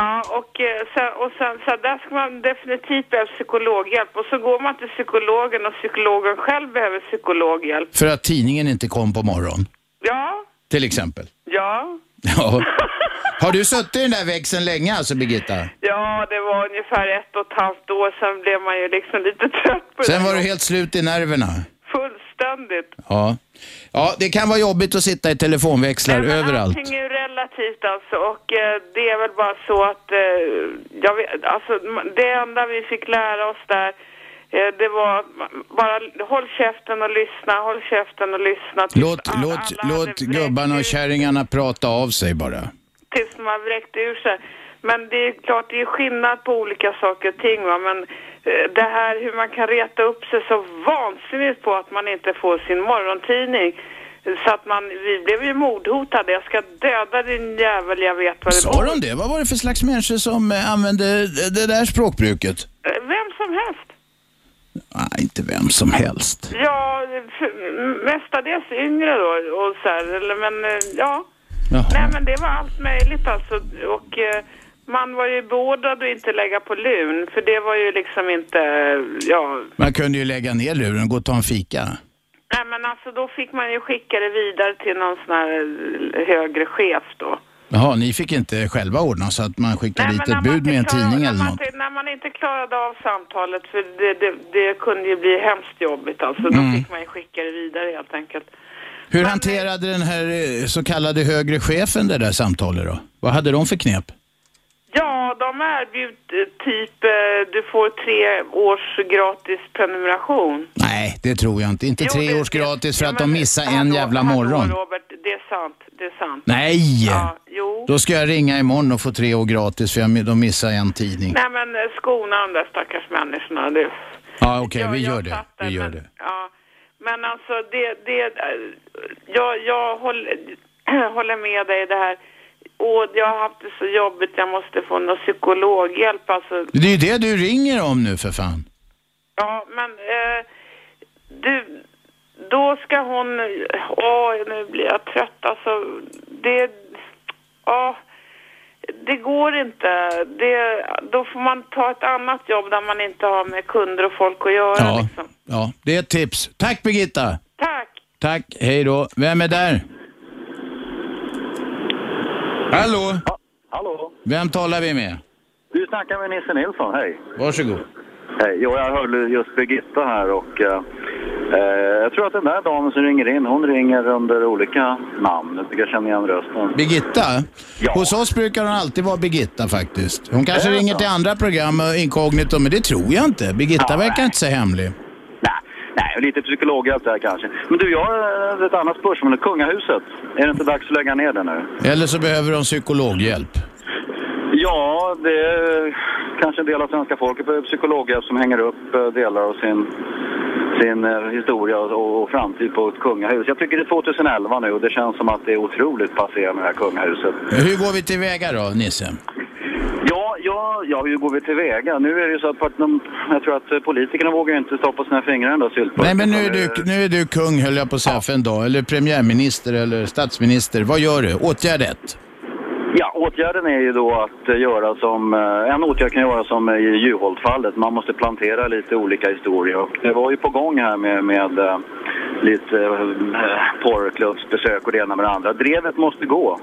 Ja, och, eh, sen, och sen, så där ska man definitivt behöva psykologhjälp. Och så går man till psykologen och psykologen själv behöver psykologhjälp. För att tidningen inte kom på morgon, Ja, till exempel. ja. Ja. Har du suttit i den där växeln länge alltså, Birgitta? Ja, det var ungefär ett och ett halvt år, sen blev man ju liksom lite trött på det. Sen var du helt slut i nerverna. Fullständigt. Ja. Ja, det kan vara jobbigt att sitta i telefonväxlar Men överallt. Allting är ju relativt alltså och eh, det är väl bara så att eh, jag vet, alltså, det enda vi fick lära oss där eh, det var bara håll käften och lyssna, håll käften och lyssna Låt, låt, låt gubbarna och kärringarna prata av sig bara. tills de har vräkt ur sig. Men det är klart, det är skillnad på olika saker och ting va, men det här hur man kan reta upp sig så vansinnigt på att man inte får sin morgontidning. Så att man, vi blev ju mordhotade. Jag ska döda din jävel, jag vet vad det Sa de det? Vad var det för slags människor som eh, använde det där språkbruket? Eh, Vem som helst. Nej, inte vem som helst. Ja, för, mestadels yngre då och så här, eller men eh, ja. Nej men det var allt möjligt alltså och eh, man var ju beordrad att inte lägga på lun för det var ju liksom inte, ja, Man kunde ju lägga ner luren och gå och ta en fika. nej men alltså då fick man ju skicka det vidare till någon sån här eh, högre chef då. Jaha, ni fick inte själva ordna så att man skickade dit när ett bud med en tidning eller något? När man inte klarade av samtalet för det, det, det kunde ju bli hemskt jobbigt alltså, då Mm. fick man ju skicka det vidare helt enkelt. Hur hanterade den här eh, så kallade högre chefen det där samtalet då? Vad hade de för knep? Ja, de erbjuder eh, typ, eh, du får tre års gratis prenumeration. Nej, det tror jag inte. Inte tre års gratis för att de missar en jävla morgon. Robert, det är sant, det är sant. Nej! Ja, jo. Då ska jag ringa imorgon och få tre år gratis för jag, de missar en tidning. Nej men eh, skona de där stackars människorna. Det, Ja, okej, vi jag gör det. fattar, Vi gör men- det. ja, men alltså det, det, jag, jag håller, håller med dig i det här. Och jag har haft det så jobbigt, jag måste få någon psykologhjälp alltså. Det är ju det du ringer om nu för fan. Ja, men eh, du, då ska hon, åh nu blir jag trött alltså. Det, ja, det går inte. Det, då får man ta ett annat jobb där man inte har med kunder och folk att göra. Ja, Liksom. ja, det är ett tips. Tack Birgitta. Tack. Tack, hej då. Vem är där? Hallå? Hallå? Vem talar vi med? Du snackar med Nisse Nilsson, hej. Varsågod. Hej, jo, jag hörde just Birgitta här och eh, eh, jag tror att den där damen som ringer in, hon ringer under olika namn. Jag tycker jag känner igen rösten. Birgitta? Hos oss brukar hon alltid vara Birgitta faktiskt. Hon kanske ringer så? till andra program inkognito, men det tror jag inte. Birgitta Ja, verkar nej. inte så hemlig. Nej, lite psykologhjälp där kanske. Men du, jag har eh, ett annat spörsmål. Kungahuset, är det inte dags att lägga ner det nu? Eller så behöver de psykologhjälp. Ja, det är kanske en del av svenska folket behöver psykologhjälp som hänger upp eh, delar av sin, sin eh, historia och, och framtid på ett kungahus. Jag tycker det är 2011 nu och det känns som att det är otroligt passé med det här kungahuset. Hur går vi tillväga då, Nisse? Ja, ja, hur går vi tillväga? Nu är det ju så att part- jag tror att eh, politikerna vågar ju inte stoppa sina fingrar där syltburken. Nej, men nu är, du, nu är du kung, höll jag på att säga, för en dag. Eller premiärminister eller statsminister. Vad gör du? Åtgärd ett. Ja, åtgärden är ju då att eh, göra som, eh, en åtgärd kan göra som i Juholt-fallet. Man måste plantera lite olika historier. Och det var ju på gång här med, med lite porrklubbsbesök och det ena med det andra. Drevet måste gå.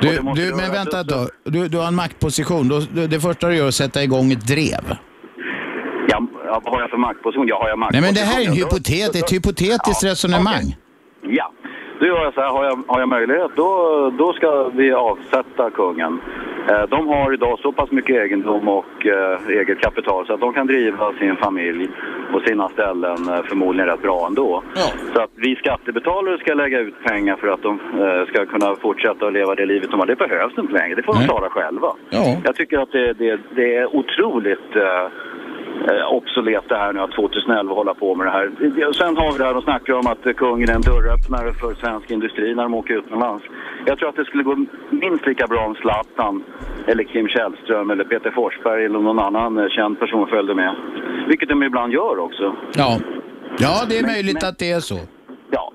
Du, du, men vänta upp- då. Du, du har en maktposition. Då, det- första du gör är att sätta igång ett drev. Ja, ja, vad har jag för maktposition? Ja, har jag Nej, maktposition? men det här är en Ja, hypotet, ett hypotetiskt resonemang. Ja, då gör jag så här. Har jag, har jag möjlighet, då, då ska vi avsätta kungen. Eh, De har idag så pass mycket egendom och eh, eget kapital så att de kan driva sin familj och sina ställen eh, förmodligen rätt bra ändå. Så att vi skattebetalare ska lägga ut pengar för att de eh, ska kunna fortsätta att leva det livet de har. Det behövs inte längre. Det får de Nej. klara själva. Ja. Jag tycker att det, det, det är otroligt eh, eh, obsolet det här nu att 2011 hålla på med det här. Sen har vi det här, de snackar om att kungen är en dörröppnare för svensk industri när de åker utomlands. Jag tror att det skulle gå minst lika bra om Zlatan eller Kim Källström eller Peter Forsberg eller någon annan eh, känd person följde med. Vilket de ibland gör också. Ja, ja det är möjligt att det är så. Ja,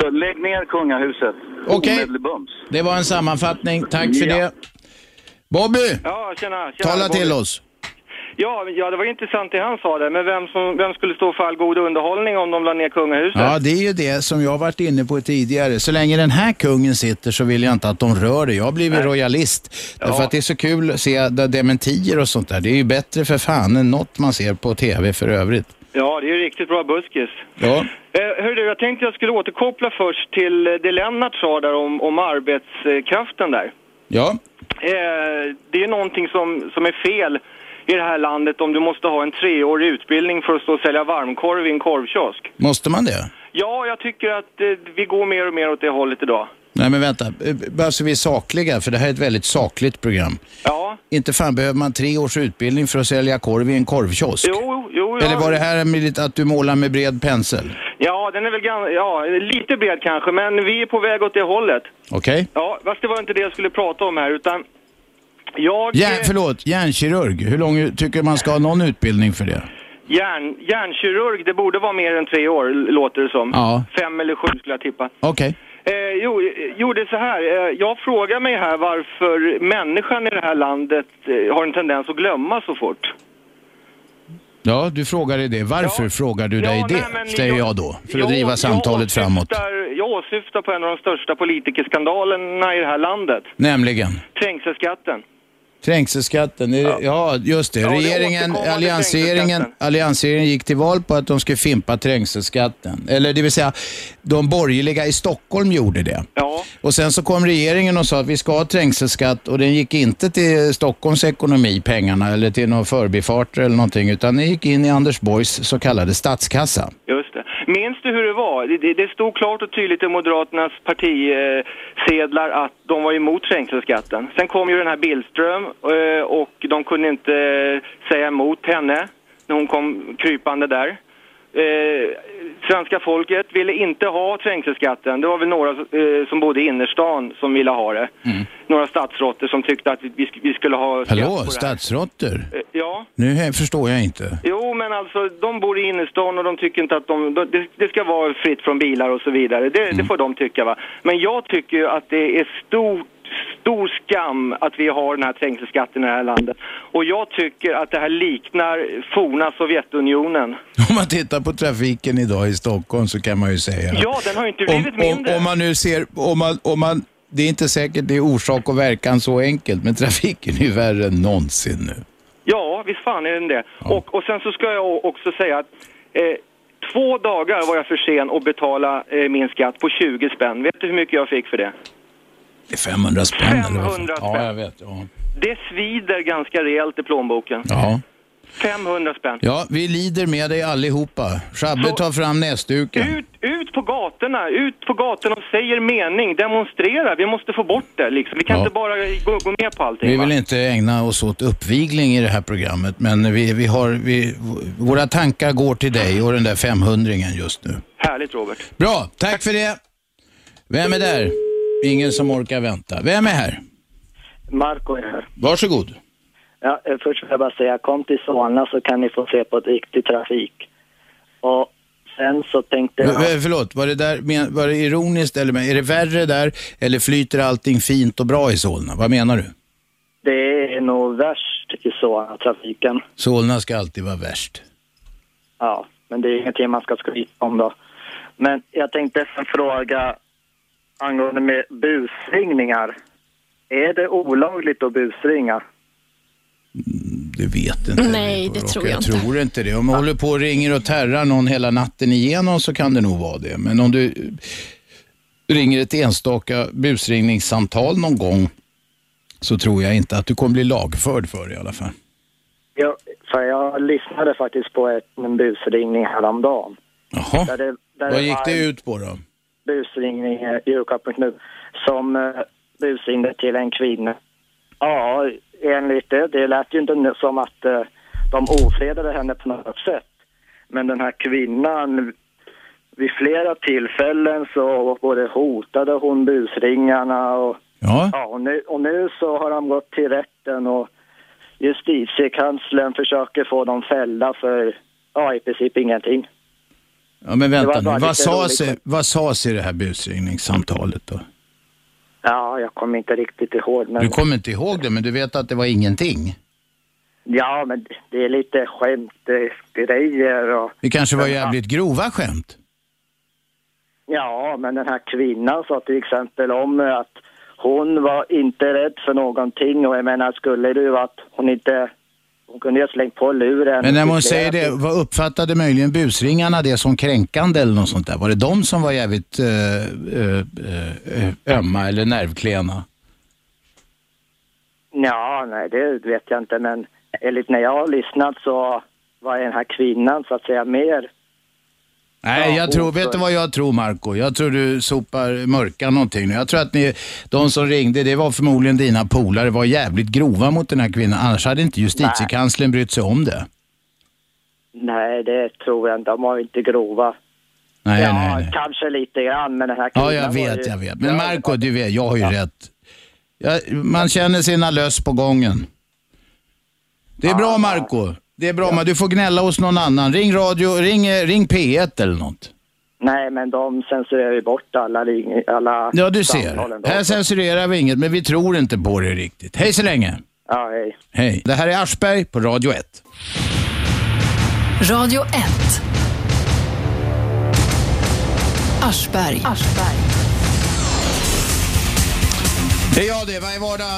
så lägg ner kungahuset. Okej. Omedelbums. Det var en sammanfattning. Tack för Ja. det. Bobby, Ja, tjena. tjena tala Bobby. till oss. Ja, ja, det var intressant det han sa där. Men vem, som, vem skulle stå för all god underhållning om de la ner kungahuset? Ja, det är ju det som jag varit inne på tidigare. Så länge den här kungen sitter så vill jag inte att de rör det. Jag har blivit royalist. Därför att det är så kul att se de- dementier och sånt där. Det är ju bättre för fan än något man ser på tv för övrigt. Ja, det är ju riktigt bra buskis. Ja. Eh, hörru, jag tänkte jag skulle återkoppla först till eh, det Lennart sa där om, om arbetskraften där. Ja. Eh, det är någonting som, som är fel i det här landet om du måste ha en treårig utbildning för att stå och sälja varmkorv i en korvkiosk. Måste man det? Ja, jag tycker att eh, vi går mer och mer åt det hållet idag. Nej men vänta, Eh, bara så vi är sakliga, för det här är ett väldigt sakligt program. Ja. Inte fan behöver man tre års utbildning för att sälja korv i en korvkiosk. Jo, jo, Eller ja. var det här att du målar med bred pensel? Ja, den är väl gan- ja, lite bred kanske, men vi är på väg åt det hållet. Okej? Ja, fast det var inte det jag skulle prata om här, utan jag... Ja, förlåt, hjärnkirurg. Hur lång tycker man ska ha någon utbildning för det? Hjärn, hjärnkirurg, det borde vara mer än tre år, låter det som. Ja. Fem eller sju skulle jag tippa. Okej. Eh, jo, eh, jo, det är så här. Eh, jag frågar mig här varför människan i det här landet eh, har en tendens att glömma så fort. Ja, du frågar dig det. Varför frågar du dig det? men Säger jag då, för att driva samtalet framåt. Åsyftar, jag åsyftar på en av de största politikerskandalerna i det här landet. Nämligen? Trängselskatten. Trängselskatten, är- ja just det. Ja, det Regeringen, alliansregeringen, alliansregeringen gick till val på att de skulle fimpa trängselskatten. Eller det vill säga, de borgerliga i Stockholm gjorde det. Ja. Och sen så kom regeringen och sa att vi ska ha trängselskatt och den gick inte till Stockholms ekonomi, pengarna, eller till några förbifarter eller någonting, utan den gick in i Anders Borgs så kallade statskassa. Just det. Minns du hur det var? Det, det, stod klart och tydligt i Moderaternas partisedlar att de var emot trängselskatten. Sen kom ju den här Billström eh, och de kunde inte säga emot henne när hon kom krypande där. Eh, svenska folket ville inte ha trängselskatten. Det var väl några eh, som bodde i innerstan som ville ha det. Några stadsråttor som tyckte att vi, vi skulle ha skatt Hallå, på det här. stadsråttor? Eh, Ja. Nu förstår jag inte. Jo, men alltså de bor i innerstan och de tycker inte att de, de det, det ska vara fritt från bilar och så vidare. Det, Mm. det får de tycka va. Men jag tycker ju att det är stor, stor skam att vi har den här trängselskatten i det här landet. Och jag tycker att det här liknar forna Sovjetunionen. Om man tittar på trafiken idag i Stockholm så kan man ju säga Ja, den har ju inte om, blivit om, mindre. om man nu ser, om man, om man, det är inte säkert det är orsak och verkan så enkelt, men trafiken är ju värre än någonsin nu. Ja, visst fan är den det. Och, och sen så ska jag också säga att eh, två dagar var jag för sen att betala eh, min skatt på 20 spänn. Vet du hur mycket jag fick för det? Det är 500 spänn eller vad fan? 500 Ja, spänn. jag vet. Ja. Det svider ganska rejält i plånboken. Ja. 500 spänn. ja, vi lider med dig allihopa. Shabbe tar fram näsduken. Ut, ut på gatorna, ut på gatorna och säger mening, demonstrera. Vi måste få bort det liksom. Vi kan Ja. inte bara gå, gå med på allting. Vi va? vill inte ägna oss åt uppvigling i det här programmet, men vi, vi har, vi, våra tankar går till dig och den där 500 just nu. Härligt Robert. Bra, tack för det. Vem är där? Ingen som orkar vänta. Vem är här? Marco är här. Varsågod. Ja, eh, först vill jag bara säga, kom till Solna så kan ni få se på ett riktig trafik. Och sen så tänkte jag... v- förlåt, var det, där, men- var det ironiskt eller är det värre där eller flyter allting fint och bra i Solna? Vad menar du? Det är nog värst i Solna, trafiken. Solna ska alltid vara värst. Ja, men det är ingenting man ska skryta om då. Men jag tänkte fråga angående med busringningar. Är det olagligt att busringa? Du vet inte. Nej, det tror jag jag inte. tror inte det. Om man håller på och ringer och terrar någon hela natten igenom så kan det nog vara det. Men om du ringer ett enstaka busringningssamtal någon gång så tror jag inte att du kommer bli lagförd för det i alla fall. Jag, för jag lyssnade faktiskt på ett, en busringning häromdagen. Jaha. Där det, där Vad gick var det en ut på då? Busringning, julklapp.nu, som eh, busringde till en kvinna. Ja, enligt det, det lät ju inte som att eh, de ofredade henne på något sätt. Men den här kvinnan, vid flera tillfällen så både hotade hon busringarna och, Ja. och, nu, och nu så har de gått till rätten och justitiekanslern försöker få dem fällda för, ja i princip ingenting. Ja, men vänta nu. Vad sades, vad sades i det här busringningssamtalet då? Ja, jag kommer inte riktigt ihåg men... Du kommer inte ihåg det, men du vet att det var ingenting. Ja, men det är lite skämt, eh, grejer och... Det kanske var jävligt grova skämt. Ja, men den här kvinnan sa till exempel om att hon var inte rädd för någonting och jag menar skulle ju att hon inte... Hon kunde ju ha slängt på luren. Men när flera säger det, vad uppfattade möjligen busringarna det som kränkande eller något sånt där? Var det de som var jävligt eh, eh, eh, ömma eller nervklena? Ja, nej det vet jag inte men enligt när jag har lyssnat så var den här kvinnan så att säga mer... Nej, jag tror, vet du vad jag tror Marco? Jag tror du sopar mörka någonting nu. Jag tror att ni, de som ringde, det var förmodligen dina polare, var jävligt grova mot den här kvinnan. Annars hade inte justitiekanslern brytt sig om det. Nej, det tror jag inte. De var inte grova. Nej, ja, nej, nej. kanske lite grann men den här kvinnan Ja, jag vet, ju... jag vet. Men Marco, du vet, jag har ju rätt. Jag, man känner sina löss på gången. Det är bra Marco. Det är bra, men du får gnälla hos någon annan. Ring radio, ring, eh, ring P1 eller något. Nej, men de censurerar ju bort alla, ring, alla Ja, du ser. Här censurerar vi inget, men vi tror inte på det riktigt. Hej så länge. Ja, hej. Hej. Det här är Aschberg på Radio 1. Radio 1. Aschberg. Det är jag det. Varje vardag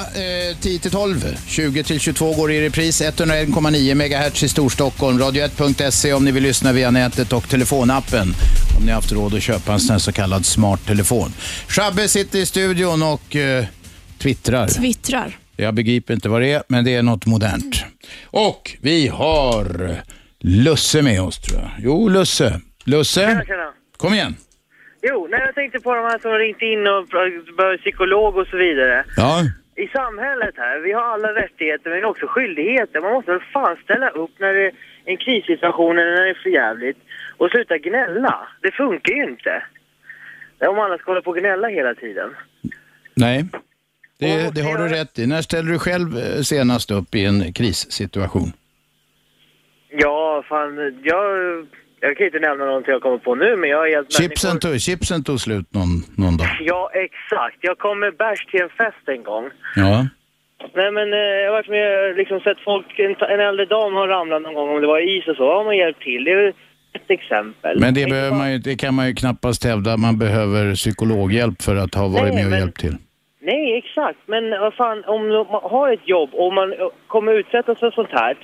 eh, 10 till 12. 20 till 22 går i repris. 101,9 MHz i Storstockholm. Radio1.se om ni vill lyssna via nätet och telefonappen. Om ni har haft råd att köpa en sån här så kallad smart telefon. Shabbe sitter i studion och eh, twittrar. Twittrar. Jag begriper inte vad det är, men det är något modernt. Och vi har Lusse med oss tror jag. Jo, Lusse. Lusse, Tjena, tjena. kom igen. Jo, nej, jag tänkte på de här som har ringt in och behöver psykolog och så vidare. Ja. I samhället här, vi har alla rättigheter men också skyldigheter. Man måste väl fan ställa upp när det är en krissituation eller när det är för jävligt och sluta gnälla. Det funkar ju inte. Om alla ska hålla på och gnälla hela tiden. Nej, det, det har du rätt i. När ställde du själv eh, senast upp i en krissituation? Ja, fan, jag, jag kan inte nämna någonting jag kommer på nu men jag är helt Chipsen tog, chipsen tog slut någon, någon dag. Ja, exakt. Jag kom med bärs till en fest en gång. Ja. Nej men eh, jag har varit med liksom sett folk, en, en äldre dam har ramlat någon gång om det var is och så, har man hjälpt till. Det är ett exempel. Men det, behöver man ju, det kan man ju knappast hävda. Man behöver psykologhjälp för att ha varit Nej, med och men- hjälpt till. Nej, exakt. Men vad fan, om man har ett jobb och man kommer utsättas för sånt här,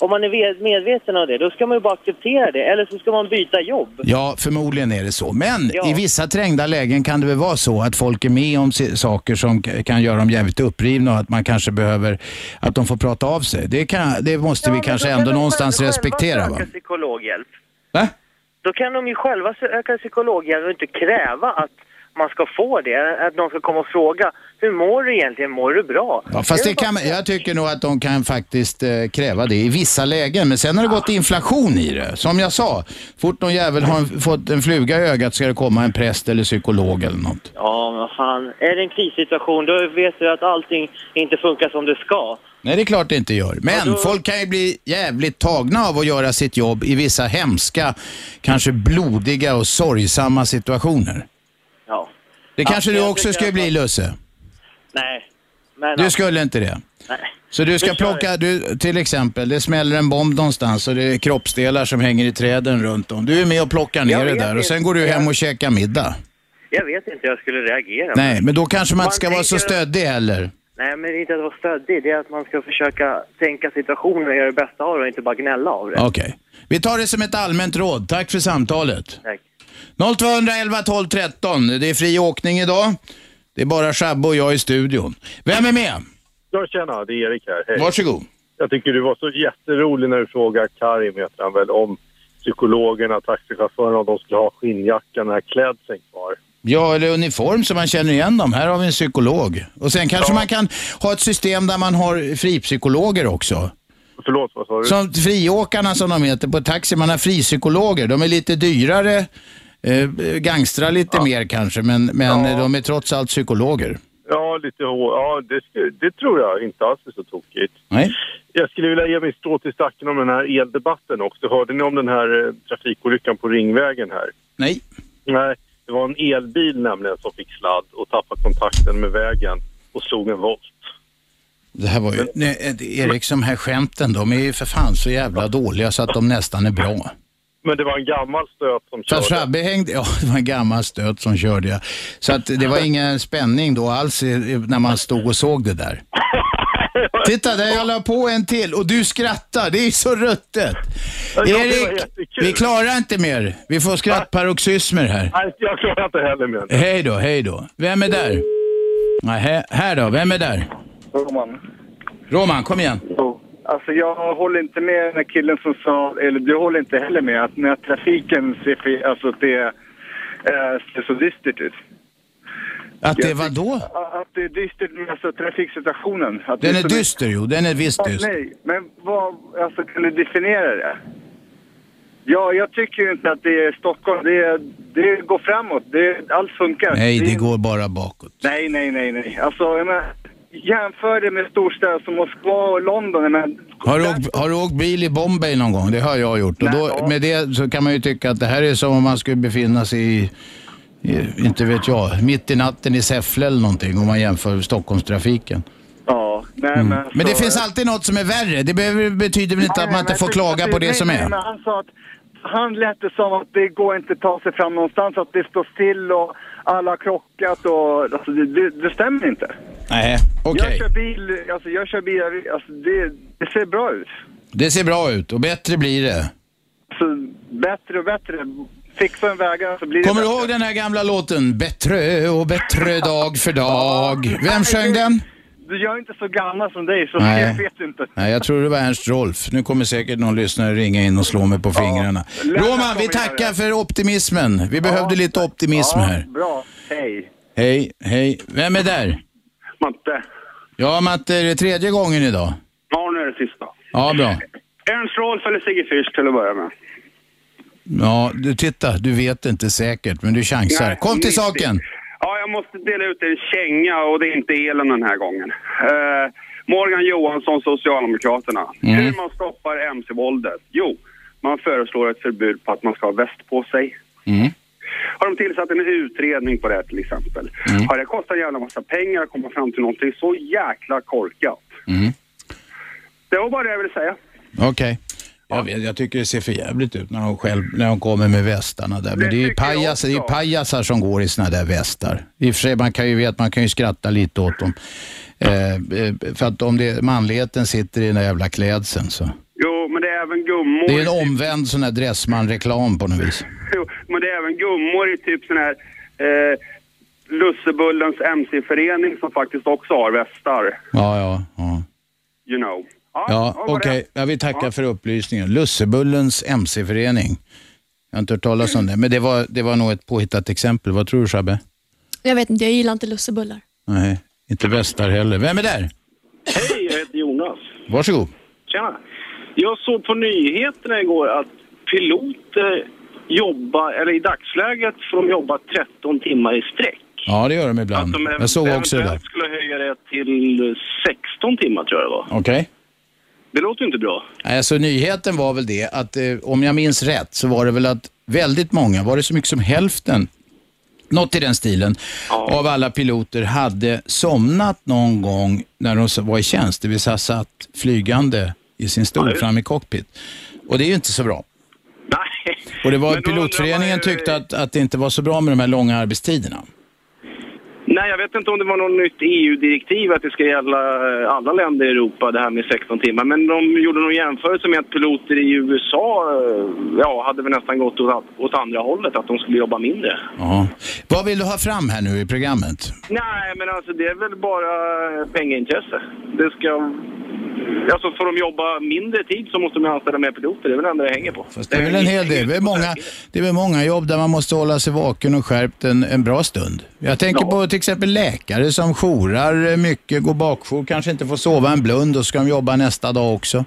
om man är medveten om det, då ska man ju bara acceptera det. Eller så ska man byta jobb. Ja, förmodligen är det så. Men Ja. i vissa trängda lägen kan det väl vara så att folk är med om saker som kan göra dem jävligt upprivna och att man kanske behöver att de får prata av sig. Det, kan, det måste vi kanske ändå någonstans respektera. Va? Psykologhjälp. Va? Då kan de ju själva söka psykologhjälp och inte kräva att man ska få det. Att någon ska komma och fråga, hur mår du egentligen? Mår du bra? Ja, fast det kan, jag tycker nog att de kan faktiskt eh, kräva det i vissa lägen. Men sen har det gått inflation i det. Som jag sa, fort någon jävel har en, fått en fluga i ögat ska det komma en präst eller psykolog eller något. Ja, men fan. Är det en krissituation, då vet du att allting inte funkar som det ska. Nej, det är klart det inte gör. Men folk kan ju bli jävligt tagna av att göra sitt jobb i vissa hemska, kanske blodiga och sorgsamma situationer. Det kanske du också skulle bli, Lusse. Nej. Men, Du skulle inte det? Nej. Så du ska plocka, du, till exempel, det smäller en bomb någonstans och det är kroppsdelar som hänger i träden runt om. Du är med och plockar ner det där och sen går du hem och käkar middag. Jag vet inte hur jag skulle reagera. Nej, men då kanske man inte ska vara så stöddig heller. Nej, men det är inte att vara stöddig. Det är att man ska försöka tänka situationen och göra det bästa av det och inte bara gnälla av det. Okej. Vi tar det som ett allmänt råd. Tack för samtalet. Tack. 0211 12 13. Det är fri åkning idag. Det är bara Shabbe och jag i studion. Vem är med? Ja, tjena, det är Erik här. Hej. Varsågod. Jag tycker du var så jätterolig när du frågade Karim, heter han väl, om psykologerna, taxichaufförerna, om de skulle ha skinnjackan, den här klädseln kvar. Ja, eller uniform så man känner igen dem. Här har vi en psykolog. Och sen kanske man kan ha ett system där man har fripsykologer också. Förlåt, vad sa du? Som friåkarna som de heter på taxi, man har fripsykologer. De är lite dyrare, eh, gangstrar lite mer kanske, men, men Ja. de är trots allt psykologer. Ja, lite hår. Ja, det, det tror jag inte alls är så tokigt. Nej. Jag skulle vilja ge mig strå till stacken om den här eldebatten också. Hörde ni om den här eh, trafikolyckan på Ringvägen här? Nej. Nej, det var en elbil nämligen som fick sladd och tappade kontakten med vägen och slog en volt. Det här var ju, nej, Erik, de här skämten, de är ju för fan så jävla dåliga så att de nästan är bra. Men det var en gammal stöt som körde. Shabbe hängde, ja det var en gammal stöt som körde jag. Så att det var ingen spänning då alls när man stod och såg det där. Titta, där jag la på en till och du skrattar. Det är så ruttet. Ja, Erik, vi klarar inte mer. Vi får skrattparoxysmer här. Nej, jag klarar inte heller mer. Hej då, hej då. Vem är där? Nej, här, här då, vem är där? Roman. Roman, kom igen. Alltså jag håller inte med den här killen som sa, eller du håller inte heller med att när trafiken ser fel, alltså det eh, ser så dystert ut. Att det var då? Att det är dystert med alltså, trafiksituationen. Att Den det är så dyster jo, den är visst Ja, dyster. Nej, men vad, alltså kan du definiera det? Ja, jag tycker ju inte att det är Stockholm. Det, det går framåt. Det, allt funkar. Nej, det går bara bakåt. Nej, nej, nej, nej. Alltså, jag menar, jämför det med storstäder som Moskva och London. Men, Har du, åkt, har du åkt bil i Bombay någon gång? Det har jag gjort. Och då, med det så kan man ju tycka att det här är som om man skulle befinna sig i, inte vet jag, mitt i natten i Säffle eller någonting om man jämför Stockholmstrafiken. ja, nej, Mm. men, Men det finns alltid något som är värre. Det behöver, betyder väl inte att man inte får klaga på det som nej, är? nej, Men han sa att han lät det som att det går inte att ta sig fram någonstans, att det står still och alla har krockat och alltså det, det, det stämmer inte. Nej, Jag okej. kör bil, alltså jag kör bil, alltså det, det ser bra ut. Det ser bra ut och bättre blir det. Så bättre och bättre. Fixa en vägar så blir det Kommer du bättre. ihåg den här gamla låten? Bättre och bättre dag för dag. Vem sjöng den? Du jag är inte så gammal som dig så Nej. jag vet inte. Nej, jag tror det var Ernst Rolf. Nu kommer säkert någon lyssnare ringa in och slå mig på fingrarna. Roman, vi tackar för optimismen. Vi behövde lite optimism Ja, här. bra. Hej. Hej, hej. Vem är där? Matte. Ja, Matte, är det tredje gången idag? Ja, nu är det sista. Ja, bra. Ernst Rolf eller Sigge Fürst till att börja med. Ja, du titta, du vet inte säkert, men du chansar. Nej, Kom till 90. saken. Ja, jag måste dela ut en känga och det är inte elen den här gången. Eh, Morgan Johansson, Socialdemokraterna. Mm. Hur man stoppar mc-våldet? Jo, man föreslår ett förbud på att man ska ha väst på sig. Mm. Har de tillsatt en utredning på det till exempel? Mm. Har det kostat en jävla massa pengar att komma fram till någonting så jäkla korkat? Mm. Det var bara det jag ville säga. Okej. Jag, vet, jag tycker det ser för jävligt ut när de, själv, när de kommer med västarna där. Men det är ju pajasar, det är pajasar som går i såna där västar. I och för sig, man kan ju veta, man kan ju skratta lite åt dem. Eh, eh, för att om det, manligheten sitter i den där jävla klädseln så. Jo, men det är även gummor. Det är en omvänd sån här Dressman-reklam på något vis. Jo, men det är även gummor i typ sån här eh, Lussebullens MC-förening som faktiskt också har västar. Ja, ja, ja. You know. Ja, okej. Jag vill tacka för upplysningen. Lussebullens MC-förening. Jag har inte hört talas om det, men det var, det var nog ett påhittat exempel. Vad tror du, Shabbe? Jag vet inte, jag gillar inte lussebullar. Nej, inte västar heller. Vem är där? Hej, jag heter Jonas. Varsågod. Tjena. Jag såg på nyheterna igår att piloter jobbar, eller i dagsläget får de jobba 13 timmar i sträck. Ja, det gör de ibland. De Jag såg också det där. skulle höja det till 16 timmar tror jag det var. Okej. Det låter ju inte bra. Alltså nyheten var väl det att eh, om jag minns rätt så var det väl att väldigt många, var det så mycket som hälften, något i den stilen, av alla piloter hade somnat någon gång när de var i tjänst, det vill säga satt flygande i sin stol fram i cockpit. Och det är ju inte så bra. Nej. Och det var pilotföreningen tyckte att, att det inte var så bra med de här långa arbetstiderna. Nej, jag vet inte om det var något nytt EU-direktiv att det ska gälla eh, alla länder i Europa, det här med 16 timmar. Men de gjorde någon jämförelse med att piloter i USA eh, ja, hade väl nästan gått åt, åt andra hållet, att de skulle jobba mindre. Ja. Vad vill du ha fram här nu i programmet? Nej, men alltså det är väl bara pengaintresse. Det ska... Alltså får de jobba mindre tid så måste de anställa mer piloter. Det är väl det enda det hänger på. Det är väl en hel del. Det är, många, det är väl många jobb där man måste hålla sig vaken och skärpt en, en bra stund. Jag tänker på till exempel läkare som jourar mycket, går bakjour, kanske inte får sova en blund och ska de jobba nästa dag också.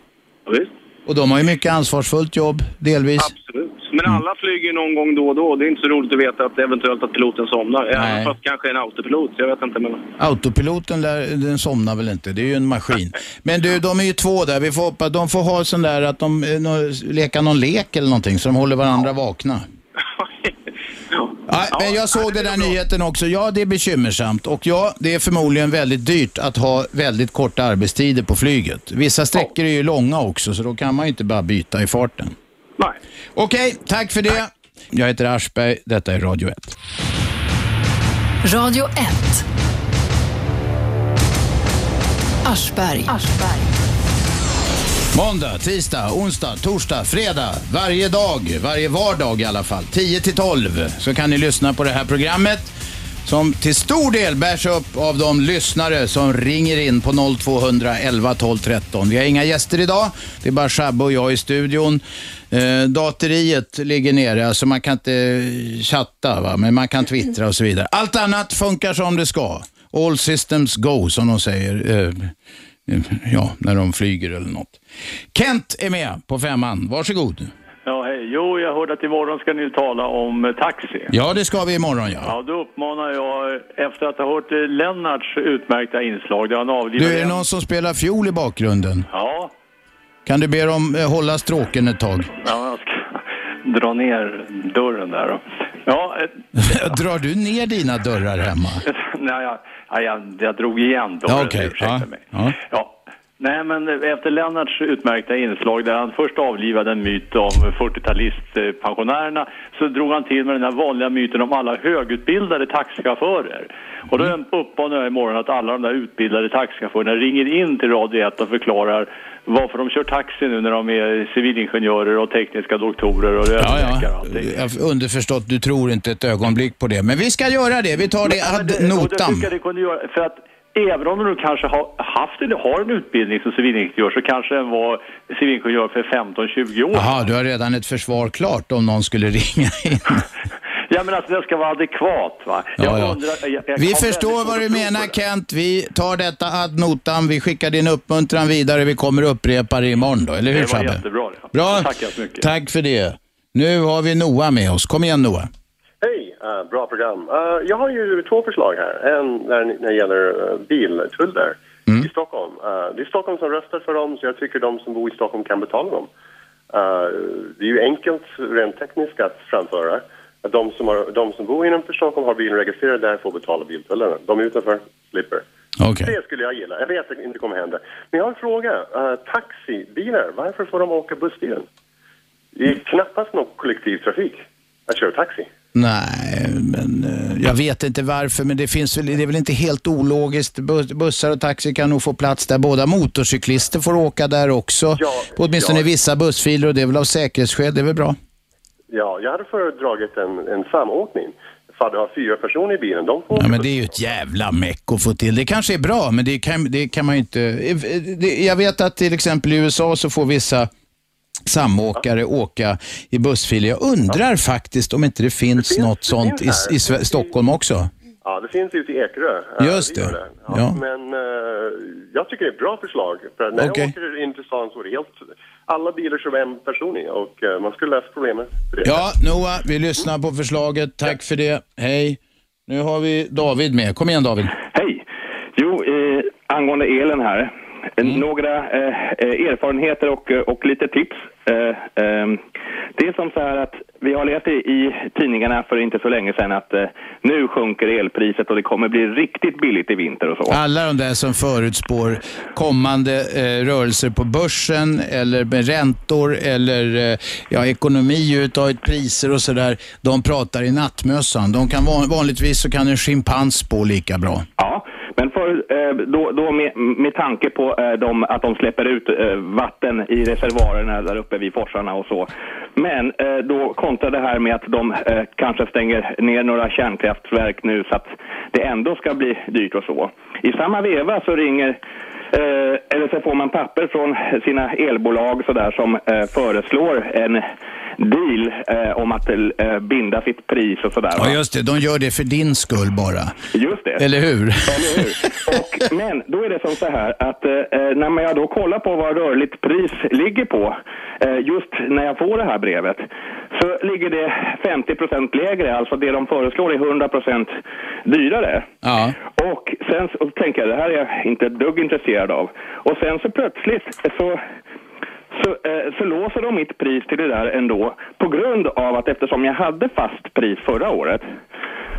Och de har ju mycket ansvarsfullt jobb, delvis. Absolut. Men alla flyger någon gång då och då. Det är inte så roligt att veta att eventuellt att piloten somnar. Även fast kanske en autopilot. Jag vet inte. Men... Autopiloten där, den somnar väl inte, det är ju en maskin. Men du, de är ju två där, vi får hoppas, de får ha sån där att de eh, nå, leka någon lek eller någonting så de håller varandra vakna. Ja, men jag såg den där nyheten också. Ja, det är bekymmersamt. Och ja, det är förmodligen väldigt dyrt att ha väldigt korta arbetstider på flyget. Vissa sträckor är ju långa också, så då kan man ju inte bara byta i farten. Nej. Okej, tack för det. Jag heter Aschberg, detta är Radio 1. Radio 1. Aschberg. Måndag, tisdag, onsdag, torsdag, fredag. Varje dag, varje vardag i alla fall. 10 till 12 så kan ni lyssna på det här programmet som till stor del bärs upp av de lyssnare som ringer in på 0200 11 12 13. Vi har inga gäster idag. Det är bara Shabbe och jag i studion. Eh, dateriet ligger nere, alltså man kan inte eh, chatta, va? men man kan twittra och så vidare. Allt annat funkar som det ska. All systems go, som de säger. Eh, ja, när de flyger eller något. Kent är med på femman. Varsågod. Ja, hej. Jo, jag hörde att imorgon ska ni tala om eh, taxi. Ja, det ska vi imorgon ja. Ja, då uppmanar jag, efter att ha hört eh, Lennarts utmärkta inslag, där han avlivar Du, är det någon som spelar fiol i bakgrunden? Ja, Kan du be dem eh, hålla stråken ett tag? ja, jag ska dra ner dörren där då. Ja, eh, Drar du ner dina dörrar hemma? nej, jag, ja, jag, jag drog igen. Ja, okej. Ursäkta Ja, mig. ja. Ja, Nej, men efter Lennarts utmärkta inslag där han först avlivade en myt om 40-talistpensionärerna så drog han till med den här vanliga myten om alla högutbildade taxichaufförer. Och då uppmanar jag imorgon att alla de där utbildade taxichaufförerna ringer in till Radio 1 och förklarar varför de kör taxi nu när de är civilingenjörer och tekniska doktorer och Ja, ja. Jag- Underförstått, du tror inte ett ögonblick på det. Men vi ska göra det. Vi tar det Men ad det- det notam. jag det kunde göra, för att även om du kanske har haft eller har en utbildning som civilingenjör så kanske den var civilingenjör för 15-20 år Jaha, du har redan ett försvar klart om någon skulle ringa in. Ja men alltså det ska vara adekvat va. Jag Ja, ja. undrar, jag, jag Vi förstår vad du att menar. Kent. Vi tar detta ad notam. Vi skickar din uppmuntran vidare. Vi kommer upprepa det imorgon då, eller hur Det var Shabbe? jättebra det. Bra. Tackar så mycket. Tack för det. Nu har vi Noah med oss. Kom igen Noah. Hej, eh, bra program. Eh, jag har ju två förslag här. En när, när det gäller uh, biltullar i Stockholm. Eh, det är Stockholm som röstar för dem, så jag tycker de som bor i Stockholm kan betala dem. Det är ju enkelt rent tekniskt att framföra. De, som har, de som bor innanför Stockholm har bilen registrerad där får betala biltullarna. De utanför slipper. Okej. Det skulle jag gilla. Jag vet att det inte kommer hända. Men jag har en fråga. Uh, taxibilar, varför får de åka bussbilen? Det är knappast någon kollektivtrafik att köra taxi. Nej, men eh, jag vet inte varför, men det finns väl, det är väl inte helt ologiskt. Bu- Bussar och taxi kan nog få plats där. Båda motorcyklister får åka där också. På åtminstone ja. vissa bussfiler och det är väl av säkerhetsskäl. Det är väl bra. Ja, jag hade föredragit en, en samåkning. För att ha fyra personer i bilen, de får Ja, men det är ju ett jävla meck att få till. Det kanske är bra, men det kan, det kan man ju inte... det- Jag vet att till exempel i USA så får vissa samåkare åka i bussfiler. Jag undrar faktiskt om inte det finns, något sånt i, finns i Sve- Stockholm också. Ja, det finns ute i Ekerö. Just gör det. Ja. Ja. Men eh, jag tycker det är ett bra förslag. För när Okej. jag åker in till stan så är det helt... Alla bilar kör en person i och eh, man skulle lösa problemet. det Ja, Noah, vi lyssnar på förslaget. Tack för det. Hej. Nu har vi David med. Kom igen David. Hej! Jo, eh, angående elen här. Eh, Några eh, eh, erfarenheter och, eh, och lite tips. Eh, eh, det är som så här att vi har läst i, i tidningarna för inte så länge sedan att eh, nu sjunker elpriset och det kommer bli riktigt billigt i vinter och så. Alla de där som förutspår kommande eh, rörelser på börsen eller med räntor eller ja, ekonomi överhuvudtaget, priser och sådär, de pratar i nattmössan. De kan van, vanligtvis så kan en schimpans spå lika bra. Ja, men för, eh, då, då med, med tanke på eh, de, att de släpper ut eh, vatten i reservoarerna där uppe vid forsarna och så. Men eh, då kontra det här med att de eh, kanske stänger ner några kärnkraftverk nu så att det ändå ska bli dyrt och så. I samma veva så ringer eh, eller så får man papper från sina elbolag så där som eh, föreslår en deal eh, om att eh, binda sitt pris och sådär. Ja, just det. De gör det för din skull bara. Just det. Eller hur? Eller hur? Och, men då är det som så här att eh, när man jag då kollar på vad rörligt pris ligger på eh, just när jag får det här brevet så ligger det 50% lägre, alltså det de föreslår är 100% dyrare. Ja. Och sen så tänker jag, det här är jag inte ett dugg intresserad av. Och sen så plötsligt så så, eh, så låser de mitt pris till det där ändå på grund av att eftersom jag hade fast pris förra året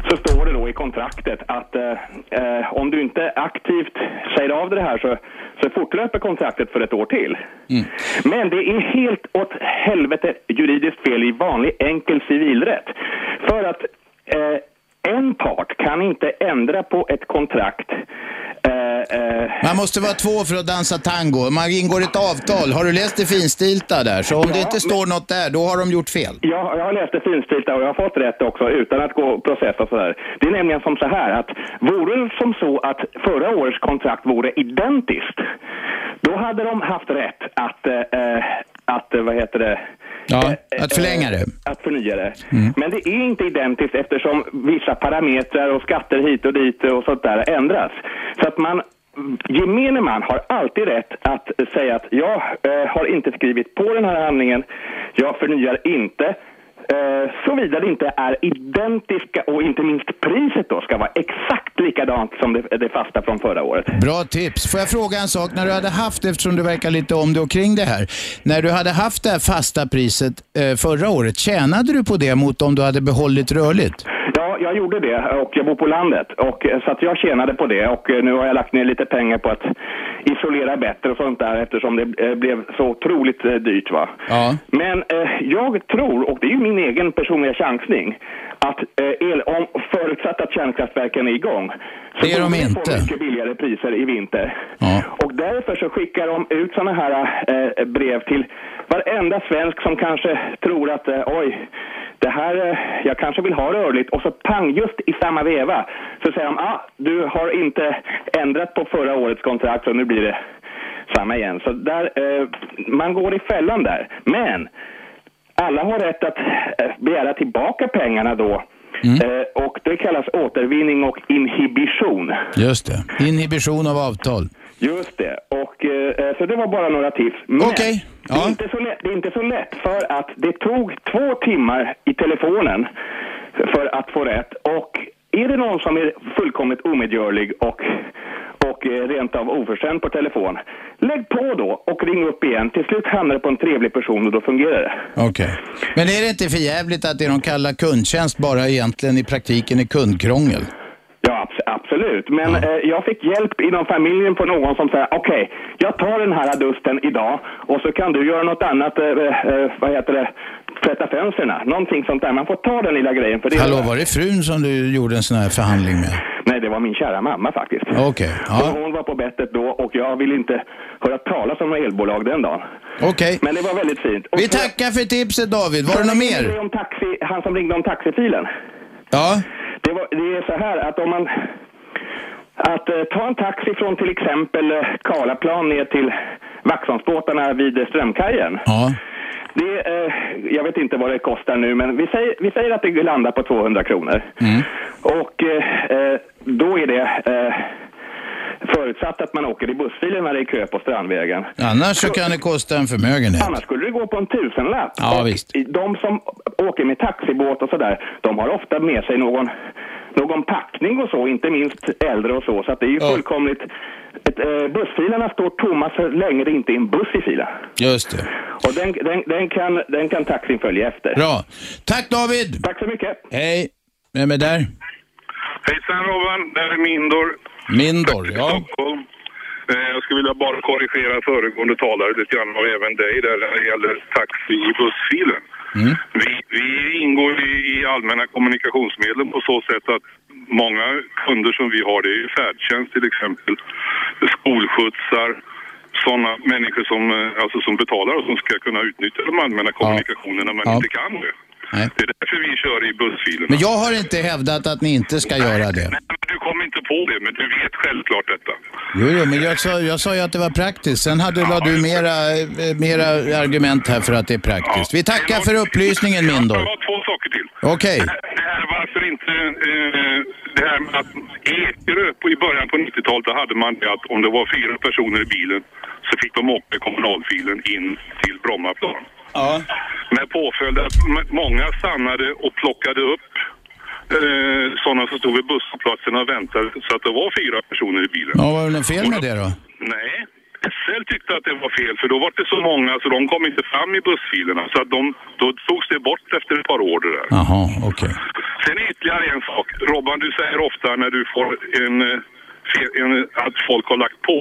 så står det då i kontraktet att eh, eh, om du inte aktivt säger av det här så, så fortlöper kontraktet för ett år till. Men det är helt åt helvete juridiskt fel i vanlig enkel civilrätt. För att eh, en part kan inte ändra på ett kontrakt eh, eh, Man måste vara två för att dansa tango. Man ingår ett avtal. Har du läst det finstilta där? Så om det inte står något där, då har de gjort fel. Jag, jag har läst det finstilta och jag har fått rätt också utan att gå och processa sådär. Det är nämligen som så här att vore det som så att förra årets kontrakt vore identiskt, då hade de haft rätt att, eh, att eh, vad heter det, Ja, att förlänga det. att förnya det. Mm. Men det är inte identiskt eftersom vissa parametrar och skatter hit och dit och sånt där ändras. Så att man Gemene man har alltid rätt att säga att jag eh, har inte skrivit på den här handlingen, jag förnyar inte, eh, såvida det inte är identiska och inte minst priset då ska vara exakt likadant som det, det fasta från förra året. Bra tips. Får jag fråga en sak? När du hade haft, eftersom du verkar lite om det och kring det här. När du hade haft det här fasta priset eh, förra året, tjänade du på det mot om du hade behållit rörligt? Ja, jag gjorde det och jag bor på landet och eh, så att jag tjänade på det och eh, nu har jag lagt ner lite pengar på att isolera bättre och sånt där eftersom det eh, blev så otroligt dyrt va. Ja. Men eh, jag tror, och det är ju min egen personliga chansning, att eh, el, om, förutsatt att kärnkraftverken är igång, så Det är de vi inte. mycket billigare priser i vinter. Och därför så skickar de ut sådana här eh, brev till varenda svensk som kanske tror att eh, oj, det här, eh, jag kanske vill ha rörligt och så pang, just i samma veva så säger de, ah, du har inte ändrat på förra årets kontrakt så nu blir det samma igen. Så där, eh, man går i fällan där. Men alla har rätt att eh, begära tillbaka pengarna då. Eh, och det kallas återvinning och inhibition. Just det. Inhibition av avtal. Just det. Och, eh, så det var bara några tips. Men Okej. det, är inte så lätt, det är inte så lätt för att det tog två timmar i telefonen för att få rätt. Och är det någon som är fullkomligt omedgörlig och, och eh, rent av oförskämd på telefon, lägg på då och ring upp igen. Till slut hamnar det på en trevlig person och då fungerar det. Okej. Men är det inte för jävligt att det de kallar kundtjänst bara egentligen i praktiken är kundkrångel? Ja, abs- absolut. Men eh, jag fick hjälp inom familjen på någon som sa okej, jag tar den här dusten idag och så kan du göra något annat, eh, eh, vad heter det, tvätta fönstren. Någonting sånt där. Man får ta den lilla grejen. För det Hallå, var det frun som du gjorde en sån här förhandling med? Nej, det var min kära mamma faktiskt. Okej, ja. Så Hon var på bettet då och jag ville inte höra talas om elbolag den dagen. Okej. Men det var väldigt fint. Och Vi tackar för tipset David. Var det något mer? Om taxi, han som ringde om taxifilen. Ja. Det, var, det är så här att om man... Att eh, ta en taxi från till exempel eh, Karlaplan ner till Vaxholmsbåtarna vid Strömkajen. Ja. Det, eh, jag vet inte vad det kostar nu, men vi säger, vi säger att det landar på 200 kronor. Mm. Och eh, eh, då är det eh, förutsatt att man åker i bussfilen när det är kö på Strandvägen. Annars så kan det kosta en förmögenhet. Annars skulle det gå på en tusenlapp. Ja, och visst. De som åker med taxibåt och sådär, de har ofta med sig någon, någon packning och så, inte minst äldre och så. Så att det är ju fullkomligt... Ett, eh, bussfilerna står tomma så länge det inte är en buss i filen. Just det. Och den, den, den, kan, den kan taxin följa efter. Bra. Tack David! Tack så mycket. Hej. Vem är där? Hejsan Robban, det här är Mindor. Mindor, ja. Stockholm. Eh, Jag skulle vilja bara korrigera föregående talare lite grann och även dig där när det gäller taxi i bussfilen. Mm. Vi, vi ingår i, allmänna kommunikationsmedel på så sätt att många kunder som vi har det är ju färdtjänst till exempel, skolskjutsar, sådana människor som, eh, alltså som betalar och som ska kunna utnyttja de allmänna kommunikationerna men Ja. inte kan det. Nej. Det är därför vi kör i bussfilen. Men jag har inte hävdat att ni inte ska göra det. Du kom inte på det, men du vet självklart detta. Jo, jo, men jag sa, jag sa ju att det var praktiskt. Sen hade, la du mera, eh, mera argument här för att det är praktiskt. Vi tackar för upplysningen, Mindor. Jag har två saker till. Okej. Det här varför inte... Eh, det här med att Ekerö i början på 90-talet, då hade man det att om det var fyra personer i bilen så fick de åka kommunalfilen in till Brommaplan. Ja. Med påföljd att många stannade och plockade upp eh, sådana som stod vid busshållplatsen och väntade så att det var fyra personer i bilen. Ja, vad är det något fel med det då? Nej, SL tyckte att det var fel för då var det så många så de kom inte fram i bussfilerna. Så att de, då togs det bort efter ett par år det där. Jaha, okej. Sen ytterligare en sak. Robban, du säger ofta när du får en, eh, en att folk har lagt på.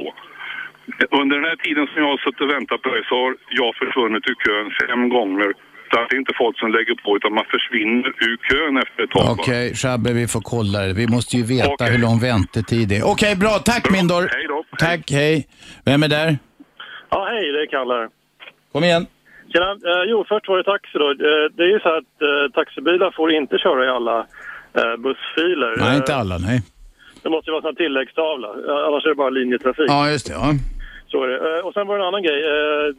Under den här tiden som jag har suttit och väntat på dig så har jag försvunnit ur kön fem gånger. Så att det är inte folk som lägger på utan man försvinner ur kön efter ett tag. Okej, Shabbe, vi får kolla det. Vi måste ju veta hur lång väntetid det är. Okej, bra. Tack, Mindor. Hej då. Tack, hej. Vem är där? Ja, hej, det är Kalle. Kom igen. Tjena. Eh, jo, först var det taxi då. Eh, det är ju så att eh, taxibilar får inte köra i alla eh, bussfiler. Nej, inte Eh, alla, nej. Det måste ju vara en tilläggstavla. Eh, annars är det bara linjetrafik. Ja, just det. Ja. Så är det. Och sen var det en annan grej. Eh,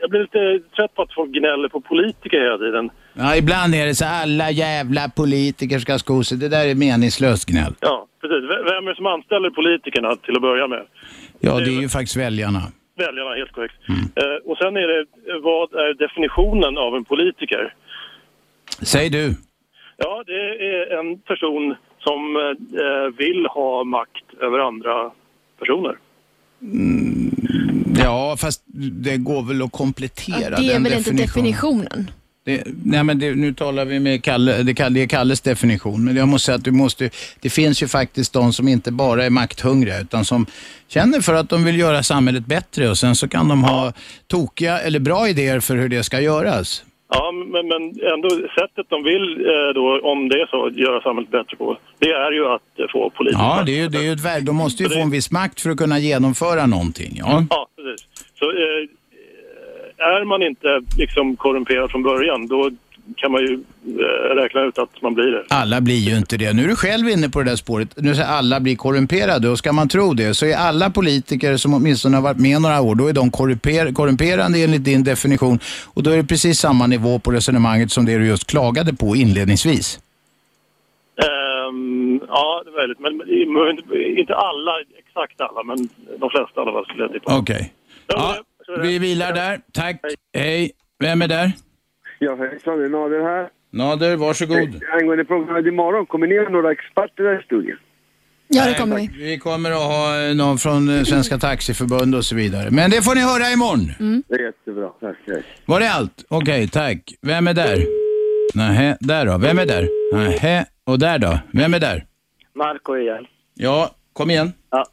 jag blir lite trött på att folk gnäller på politiker hela tiden. Ja, ibland är det så alla jävla politiker ska sko sig. Det där är meningslöst gnäll. Ja, precis. Vem är det som anställer politikerna till att börja med? Ja, det är ju faktiskt väljarna. Väljarna, helt korrekt. Mm. Eh, och sen är det, vad är definitionen av en politiker? Säg du. Ja, det är en person som eh, vill ha makt över andra personer. Ja, fast det går väl att komplettera Det är den väl inte definitionen. definitionen? Det, nej men det, nu talar vi med Kalle, det, det är Kalles definition, men jag måste säga att du måste, det finns ju faktiskt de som inte bara är makthungriga utan som känner för att de vill göra samhället bättre och sen så kan de ha tokiga eller bra idéer för hur det ska göras. Ja, men, men ändå sättet de vill eh, då, om det är så, göra samhället bättre på, det är ju att eh, få politisk Ja, det är ju, det är ju ett värde. De måste ju få en viss makt för att kunna genomföra någonting. Ja. Ja, precis. Så eh, är man inte liksom korrumperad från början, då kan man ju eh, räkna ut att man blir det. Alla blir ju inte det. Nu är du själv inne på det där spåret. Nu säger alla blir korrumperade och ska man tro det så är alla politiker som åtminstone har varit med några år, då är de korrumper korrumperande enligt din definition. Och då är det precis samma nivå på resonemanget som det du just klagade på inledningsvis. Ehm, ja, det är möjligt. Men, men inte alla, exakt alla, men de flesta i alla fall skulle jag tippa. Okej. Ja, vi vilar där. Tack. Hej. Vem är där? Ja, hejsan, det är Nader här. Nader, varsågod. Angående programmet imorgon, kommer ni ha några experter där i studion? Ja, det kommer vi. Vi kommer att ha eh, någon från eh, Svenska Taxiförbund och så vidare. Men det får ni höra imorgon. Det är jättebra, tack. hej. Var det allt? Okej, tack. Vem är där? Nähä, där då. Vem är där? Nähä, och där då? Vem är där? Marco igen. Ja, kom igen. Ja.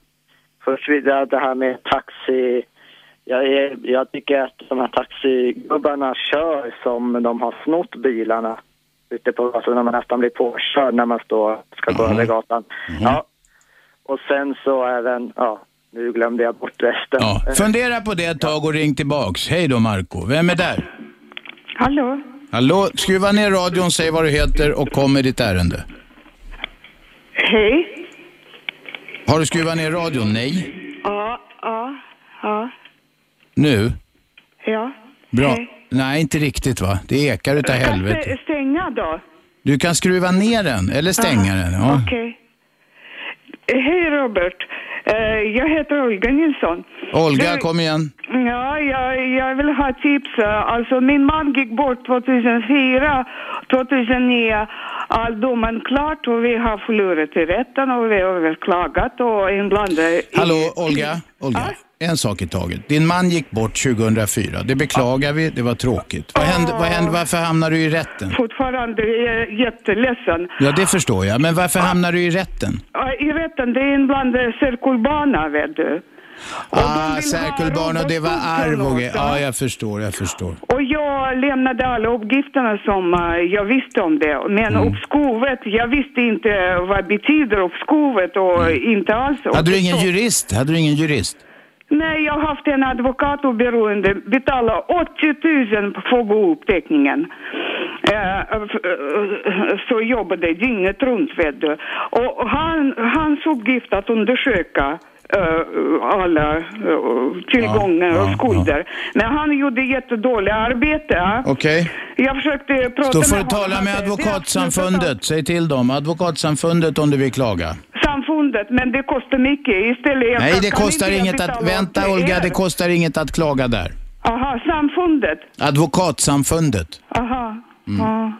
Först vill jag det här med taxi. Jag, är, jag tycker att de här taxigubbarna kör som de har snott bilarna ute på gatan när man nästan blir påkörd när man står ska gå över gatan. Ja. Och sen så även, ja, nu glömde jag bort resten. Ja, fundera på det ett tag och ring tillbaks. Hej då Marco. Vem är där? Hallå? Hallå, skruva ner radion, säg vad du heter och kom med ditt ärende. Hej? Har du skruvat ner radion? Nej. Ja, ja, ja, Nu? ja. Bra. Hej. Nej, inte riktigt va? Det ekar utav helvete. Stä- Stänga då? Du kan skruva ner den eller stänga den. Ja. Okej. Hej Robert. Eh, jag heter Olga Nilsson. Olga, Du- kom igen. Ja, jag, jag vill ha tips. Alltså min man gick bort 2004, 2009. All domen klart och vi har förlorat i rätten och vi har överklagat och inblandade. Hallå, Olga. Olga. En sak i taget. Din man gick bort 2004. Det beklagar vi. Det var tråkigt. Vad hände, vad hände, varför hamnade du i rätten? Fortfarande är jag jätteledsen. Ja, det förstår jag. Men varför hamnade du i rätten? Ja, I rätten, det är inblandade cirkelbana, vet du. Ah, särkullbarn och det var grejer. Ja, jag förstår, jag förstår. Och jag lämnade alla uppgifterna som eh, jag visste om det. Men Mm. uppskovet, jag visste inte vad betyder uppskovet och inte alls. Mm. Hade du ingen jurist? Hade du ingen jurist? Nej, jag har haft en advokat oberoende, betala 80 000 för att gå upp teckningen. Eh, eh, så jobbade dygnet runt, vet du. Och han, hans uppgift att undersöka alla eh, tillgångar och skulder. Men han gjorde jättedåligt arbete. Okej. Jag försökte prata Då får du tala med Advokatsamfundet. Säg till dem. Advokatsamfundet om du vill klaga. Samfundet, men det kostar mycket. Istället Nej, det kostar inget att... Vänta Olga, det kostar inget att klaga där. Aha, samfundet. Advokatsamfundet. Aha. Mm. Ja.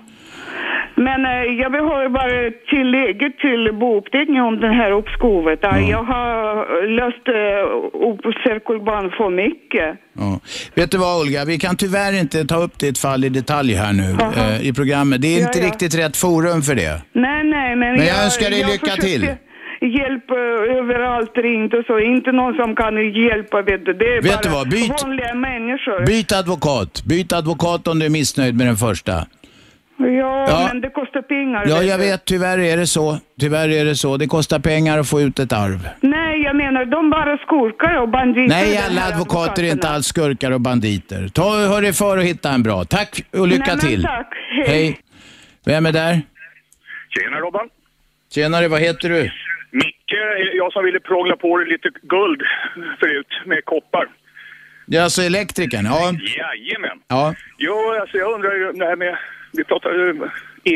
Men eh, jag behöver bara tillägget till bouppteckningen om det här uppskovet. Ja, Jag har löst uh, upp cirkelbarn för mycket. Ja. Vet du vad Olga, vi kan tyvärr inte ta upp ditt fall i detalj här nu eh, i programmet. Det är Ja, inte ja. riktigt rätt forum för det. Nej, nej, men, Men jag önskar dig lycka försökte till. Hjälp eh, överallt ringt och så. Inte någon som kan hjälpa, vet du. Det är Vet bara du vad, byt- vanliga människor. Byt advokat. Byt advokat om du är missnöjd med den första. Ja, Ja. men det kostar pengar. Ja, jag vet. Tyvärr är det så. Tyvärr är det så. Det kostar pengar att få ut ett arv. Nej, jag menar de bara skurkar och banditer. Nej, alla advokater är inte alls skurkar och banditer. Ta och hör dig för och hitta en bra. Tack och lycka Nej, men till. tack. Hej. Hej. Vem är där? Tjena Robban. Tjenare, vad heter du? Micke, jag som ville prångla på dig lite guld förut med koppar. Det är alltså elektrikern? Ja. Jajamän. Ja. Jo, alltså jag undrar ju det här med, vi pratar ju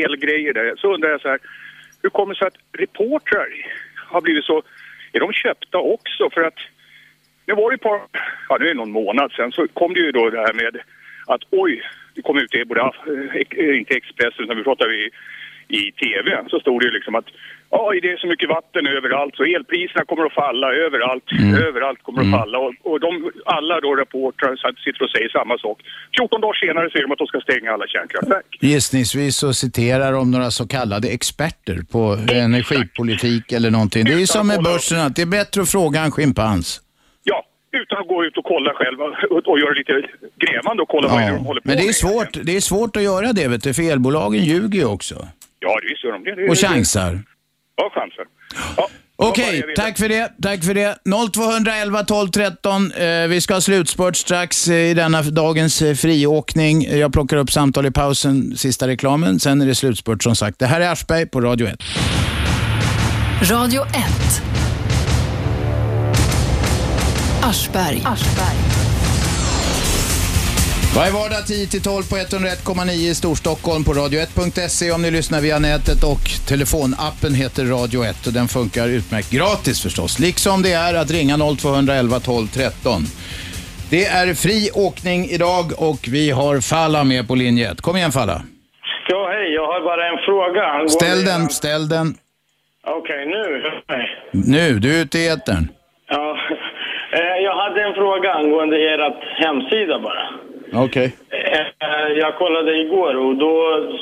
elgrejer där, så undrar jag så här, hur kommer det sig att reportrar har blivit så, är de köpta också? För att det var ju ett par, ja nu är det någon månad sedan, så kom det ju då det här med att oj, det kom ut i både, eh, eh, inte Expressen utan vi pratar i, i tv så stod det ju liksom att ja, det är så mycket vatten överallt så elpriserna kommer att falla överallt. Överallt kommer att falla. Och, och de, alla då reportrar sitter och säger samma sak. 14 dagar senare säger de att de ska stänga alla kärnkraftverk. Gissningsvis så citerar de några så kallade experter på energipolitik eller någonting. Det är som med börsen, att det är bättre att fråga en schimpans. Ja, utan att gå ut och kolla själv och, och göra lite grävande och kolla vad det är de håller på Men det är, med. svårt, det är svårt att göra det, vet du, för elbolagen ljuger ju också. Ja, visst gör de det. det. Och chansar. Ja, chanser. Okej, tack för det. Tack för det. 0211 12 13. Eh, vi ska ha slutspurt strax eh, i denna dagens eh, friåkning. Jag plockar upp samtal i pausen, sista reklamen. Sen är det slutspurt som sagt. Det här är Aschberg på Radio 1. Radio 1. Aschberg. Varje vardag 10-12 på 101,9 i Storstockholm på radio1.se om ni lyssnar via nätet och telefonappen heter Radio 1 och den funkar utmärkt gratis förstås. Liksom det är att ringa 0211 12 13. Det är fri åkning idag och vi har Falla med på linje 1. Kom igen Falla. Ja, hej. Jag har bara en fråga. Ställ den, ställ den. Okej, nu. Nej. Nu, du är ute i etern. Ja. Eh, Jag hade en fråga angående ert hemsida bara. Okej. Eh, Jag kollade igår och då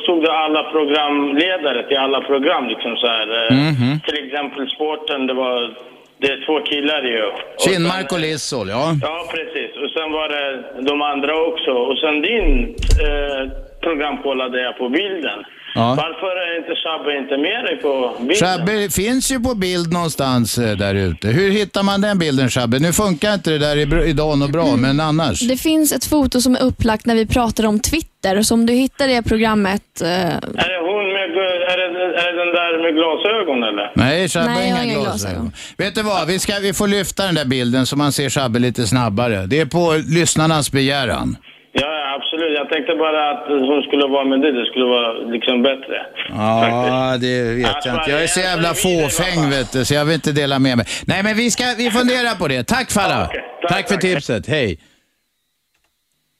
stod det alla programledare till alla program. Liksom så här. Eh, Mhm. Till exempel sporten, det var det är två killar ju. Kinmark och Lissol, ja. Ja, precis. Och sen var det de andra också. Och sen din eh, program kollade jag på bilden. Ja. Varför är inte Shabbe inte med dig på bilden? Shabbe finns ju på bild någonstans eh, där ute. Hur hittar man den bilden Shabbe? Nu funkar inte det där idag något bra, men annars? Det finns ett foto som är upplagt när vi pratar om Twitter. Så om du hittar det programmet... Eh, Är det hon med, är det, är det den där med glasögon eller? Nej, Shabbe har inga inga glasögon. Vet du vad, vi, ska, vi får lyfta den där bilden så man ser Shabbe lite snabbare. Det är på lyssnarnas begäran. Ja, absolut. Jag tänkte bara att hon skulle vara med dig. Det skulle vara liksom bättre. Ja, det vet jag inte. Jag är så jävla fåfäng vet du, så jag vill inte dela med mig. Nej, men vi ska vi funderar på det. Tack Falla. tack, för tipset. Hej.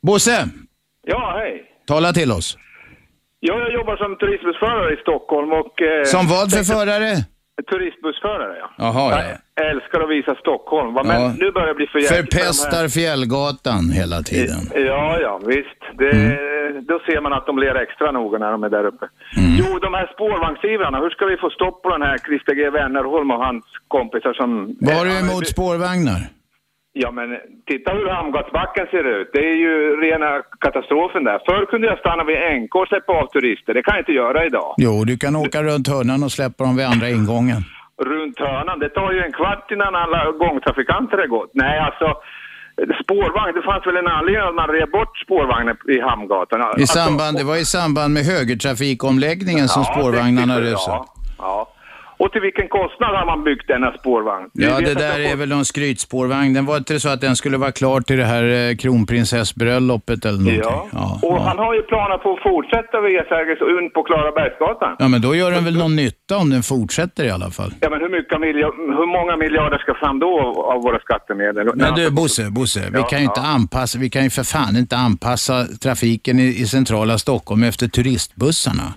Bosse, Ja, hej. tala till oss. Ja, jag jobbar som turistbussförare i Stockholm och... Eh, Som vad för tänkte- förare? Turistbussförare, ja. Jaha, ja. Jag älskar att visa Stockholm, va? men Ja. nu börjar det bli för jäkligt med Förpestar Fjällgatan hela tiden. Ja, ja, visst. Det, Då ser man att de ler extra noga när de är där uppe. Mm. Jo, de här spårvagnsivrarna, hur ska vi få stopp på den här Christer G. Wennerholm och hans kompisar som... Vad har du emot spårvagnar? Ja, men titta hur Hamngatsbacken ser ut. Det är ju rena katastrofen där. Förr kunde jag stanna vid NK och släppa av turister. Det kan jag inte göra idag. Jo, du kan åka runt hörnan och släppa dem vid andra ingången. Runt hörnan. Det tar ju en kvart innan alla gångtrafikanter är gått. Nej, alltså spårvagn. Det fanns väl en anledning att man rev bort spårvagnen i Hamngatan. I Alltså, samband, det var i samband med högertrafikomläggningen som Ja, spårvagnarna riktigt, revs upp. ja, ja. Och till vilken kostnad har man byggt denna spårvagn? Vi Ja, det där är väl någon skrytspårvagn. Den var inte så att den skulle vara klar till det här eh, kronprinsessbröllopet eller någonting? Ja. Ja. Och han har ju planer på att fortsätta via Sergels och in på Klarabergsgatan. Ja, men då gör den väl någon nytta om den fortsätter i alla fall. Ja, men hur, mycket miljard, hur många miljarder ska fram då av, våra skattemedel? Men du Bosse, Bosse, vi Ja, kan ju inte ja. anpassa, vi kan ju för fan inte anpassa trafiken i, i centrala Stockholm efter turistbussarna.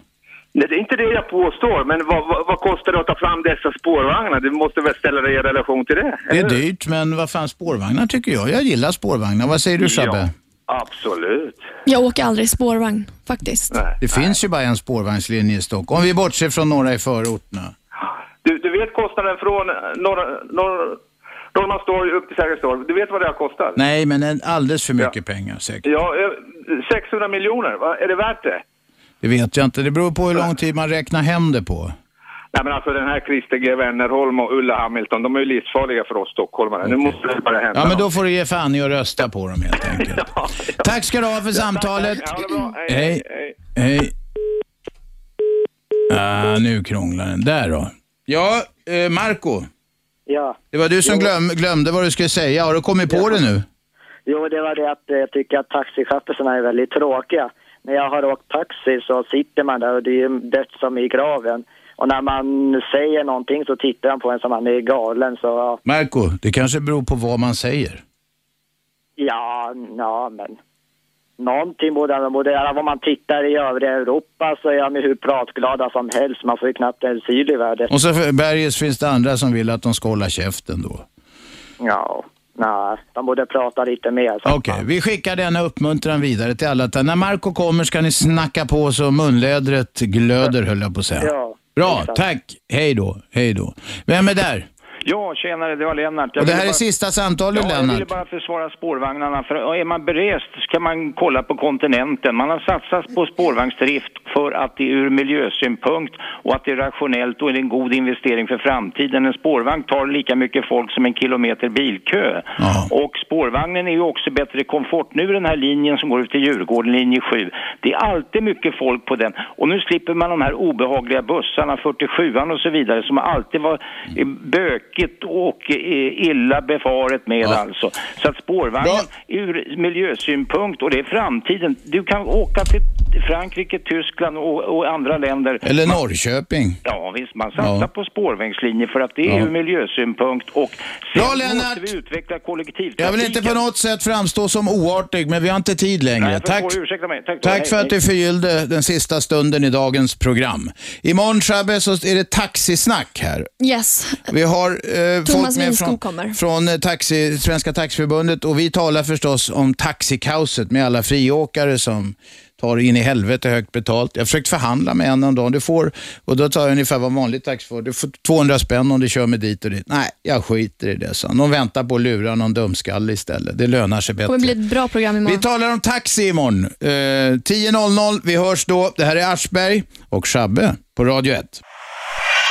Nej, det är inte det jag påstår, men vad, vad, vad kostar det att ta fram dessa spårvagnar? Du måste väl ställa det i relation till det? Det är dyrt, men vad fan spårvagnar tycker jag. Jag gillar spårvagnar. Vad säger du Shabbe? Absolut. jag åker aldrig spårvagn faktiskt. Det finns ju bara en spårvagnslinje i Stockholm. Om vi bortser från några i förorterna. Du, du vet kostnaden från norra, norr, Norrmalmstorg upp till Sergels torg. Du vet vad det har kostat? Nej, men en alldeles för mycket pengar säkert. Ja, eh, 600 miljoner. Va? Är det värt det? Det vet jag inte. Det beror på hur lång tid man räknar hem det på. Nej, men alltså den här Christer G. Wennerholm och Ulla Hamilton, de är ju livsfarliga för oss stockholmare. Nu måste det bara hända Ja, men då får du ge fan i att rösta på dem helt enkelt. Tack ska du ha för samtalet. Ja, det är bra. Hej. Hej. Ah, nu krånglar den. Där då. Ja, eh, Marco. Ja. Det var du som Jo. glöm, glömde vad du skulle säga. Har du kommit på det nu? Jo, det var det att eh, jag tycker att taxichaufförerna är väldigt tråkiga. När jag har åkt taxi så sitter man där och det är dött som i graven. Och när man säger någonting så tittar han på en som han är galen så Marco, det kanske beror på vad man säger. ja, ja men. någonting borde de borde. Vad man tittar i övriga Europa så är de hur pratglada som helst. Man får ju knappt en syl i världen. Och så för Berges finns det andra som vill att de ska hålla käften då. Ja, nej, de borde prata lite mer. Okej, vi skickar denna uppmuntran vidare till alla. När Marco kommer ska ni snacka på så munlädret glöder höll jag på att säga. Ja, Bra, exakt. tack. Hej då, hej då. Vem är där? Ja, tjenare, det var Lennart. Jag Och det här ville är sista samtalet, ja, Jag ville Lennart. bara försvara spårvagnarna. För är man berest så kan man kolla på kontinenten. Man har satsat på spårvagnsdrift för att det är ur miljösynpunkt och att det är rationellt och är en god investering för framtiden. En spårvagn tar lika mycket folk som en kilometer bilkö. Och spårvagnen är ju också bättre komfort. Nu den här linjen som går ut till Djurgården, linje 7. Det är alltid mycket folk på den. Och nu slipper man de här obehagliga bussarna, 47an och så vidare, som alltid var eh, bökigt och eh, illa befaret med alltså. Så att spårvagnen ur miljösynpunkt, och det är framtiden. Du kan åka till Frankrike, Tyskland och, och andra länder. Eller Norrköping. Ja visst, man satsar Ja. på spårvägslinjer för att det är Ja. ur miljösynpunkt och sen Bra, Lennart. måste vi utveckla kollektivtrafiken. Jag vill inte på något sätt framstå som oartig, men vi har inte tid längre. Nej, Tack. Tack, tack hej, för att du förgyllde den sista stunden i dagens program. Imorgon, Shabbe, så är det taxisnack här. Yes. Vi har eh, folk med från, kommer. från eh, taxi, Svenska Taxiförbundet och vi talar förstås om taxikaoset med alla friåkare som tar in i helvete högt betalt. Jag har försökt förhandla med en om dagen. Du får, och då tar jag ungefär vad vanligt taxi får. Du får 200 spänn om du kör med dit och dit. Nej, jag skiter i det, så. De väntar på att lura någon dumskalle istället. Det lönar sig Det bättre. kommer bli ett bra program imorgon. Vi talar om taxi imorgon. Eh, 10.00, vi hörs då. Det här är Aschberg och Shabbe på Radio 1.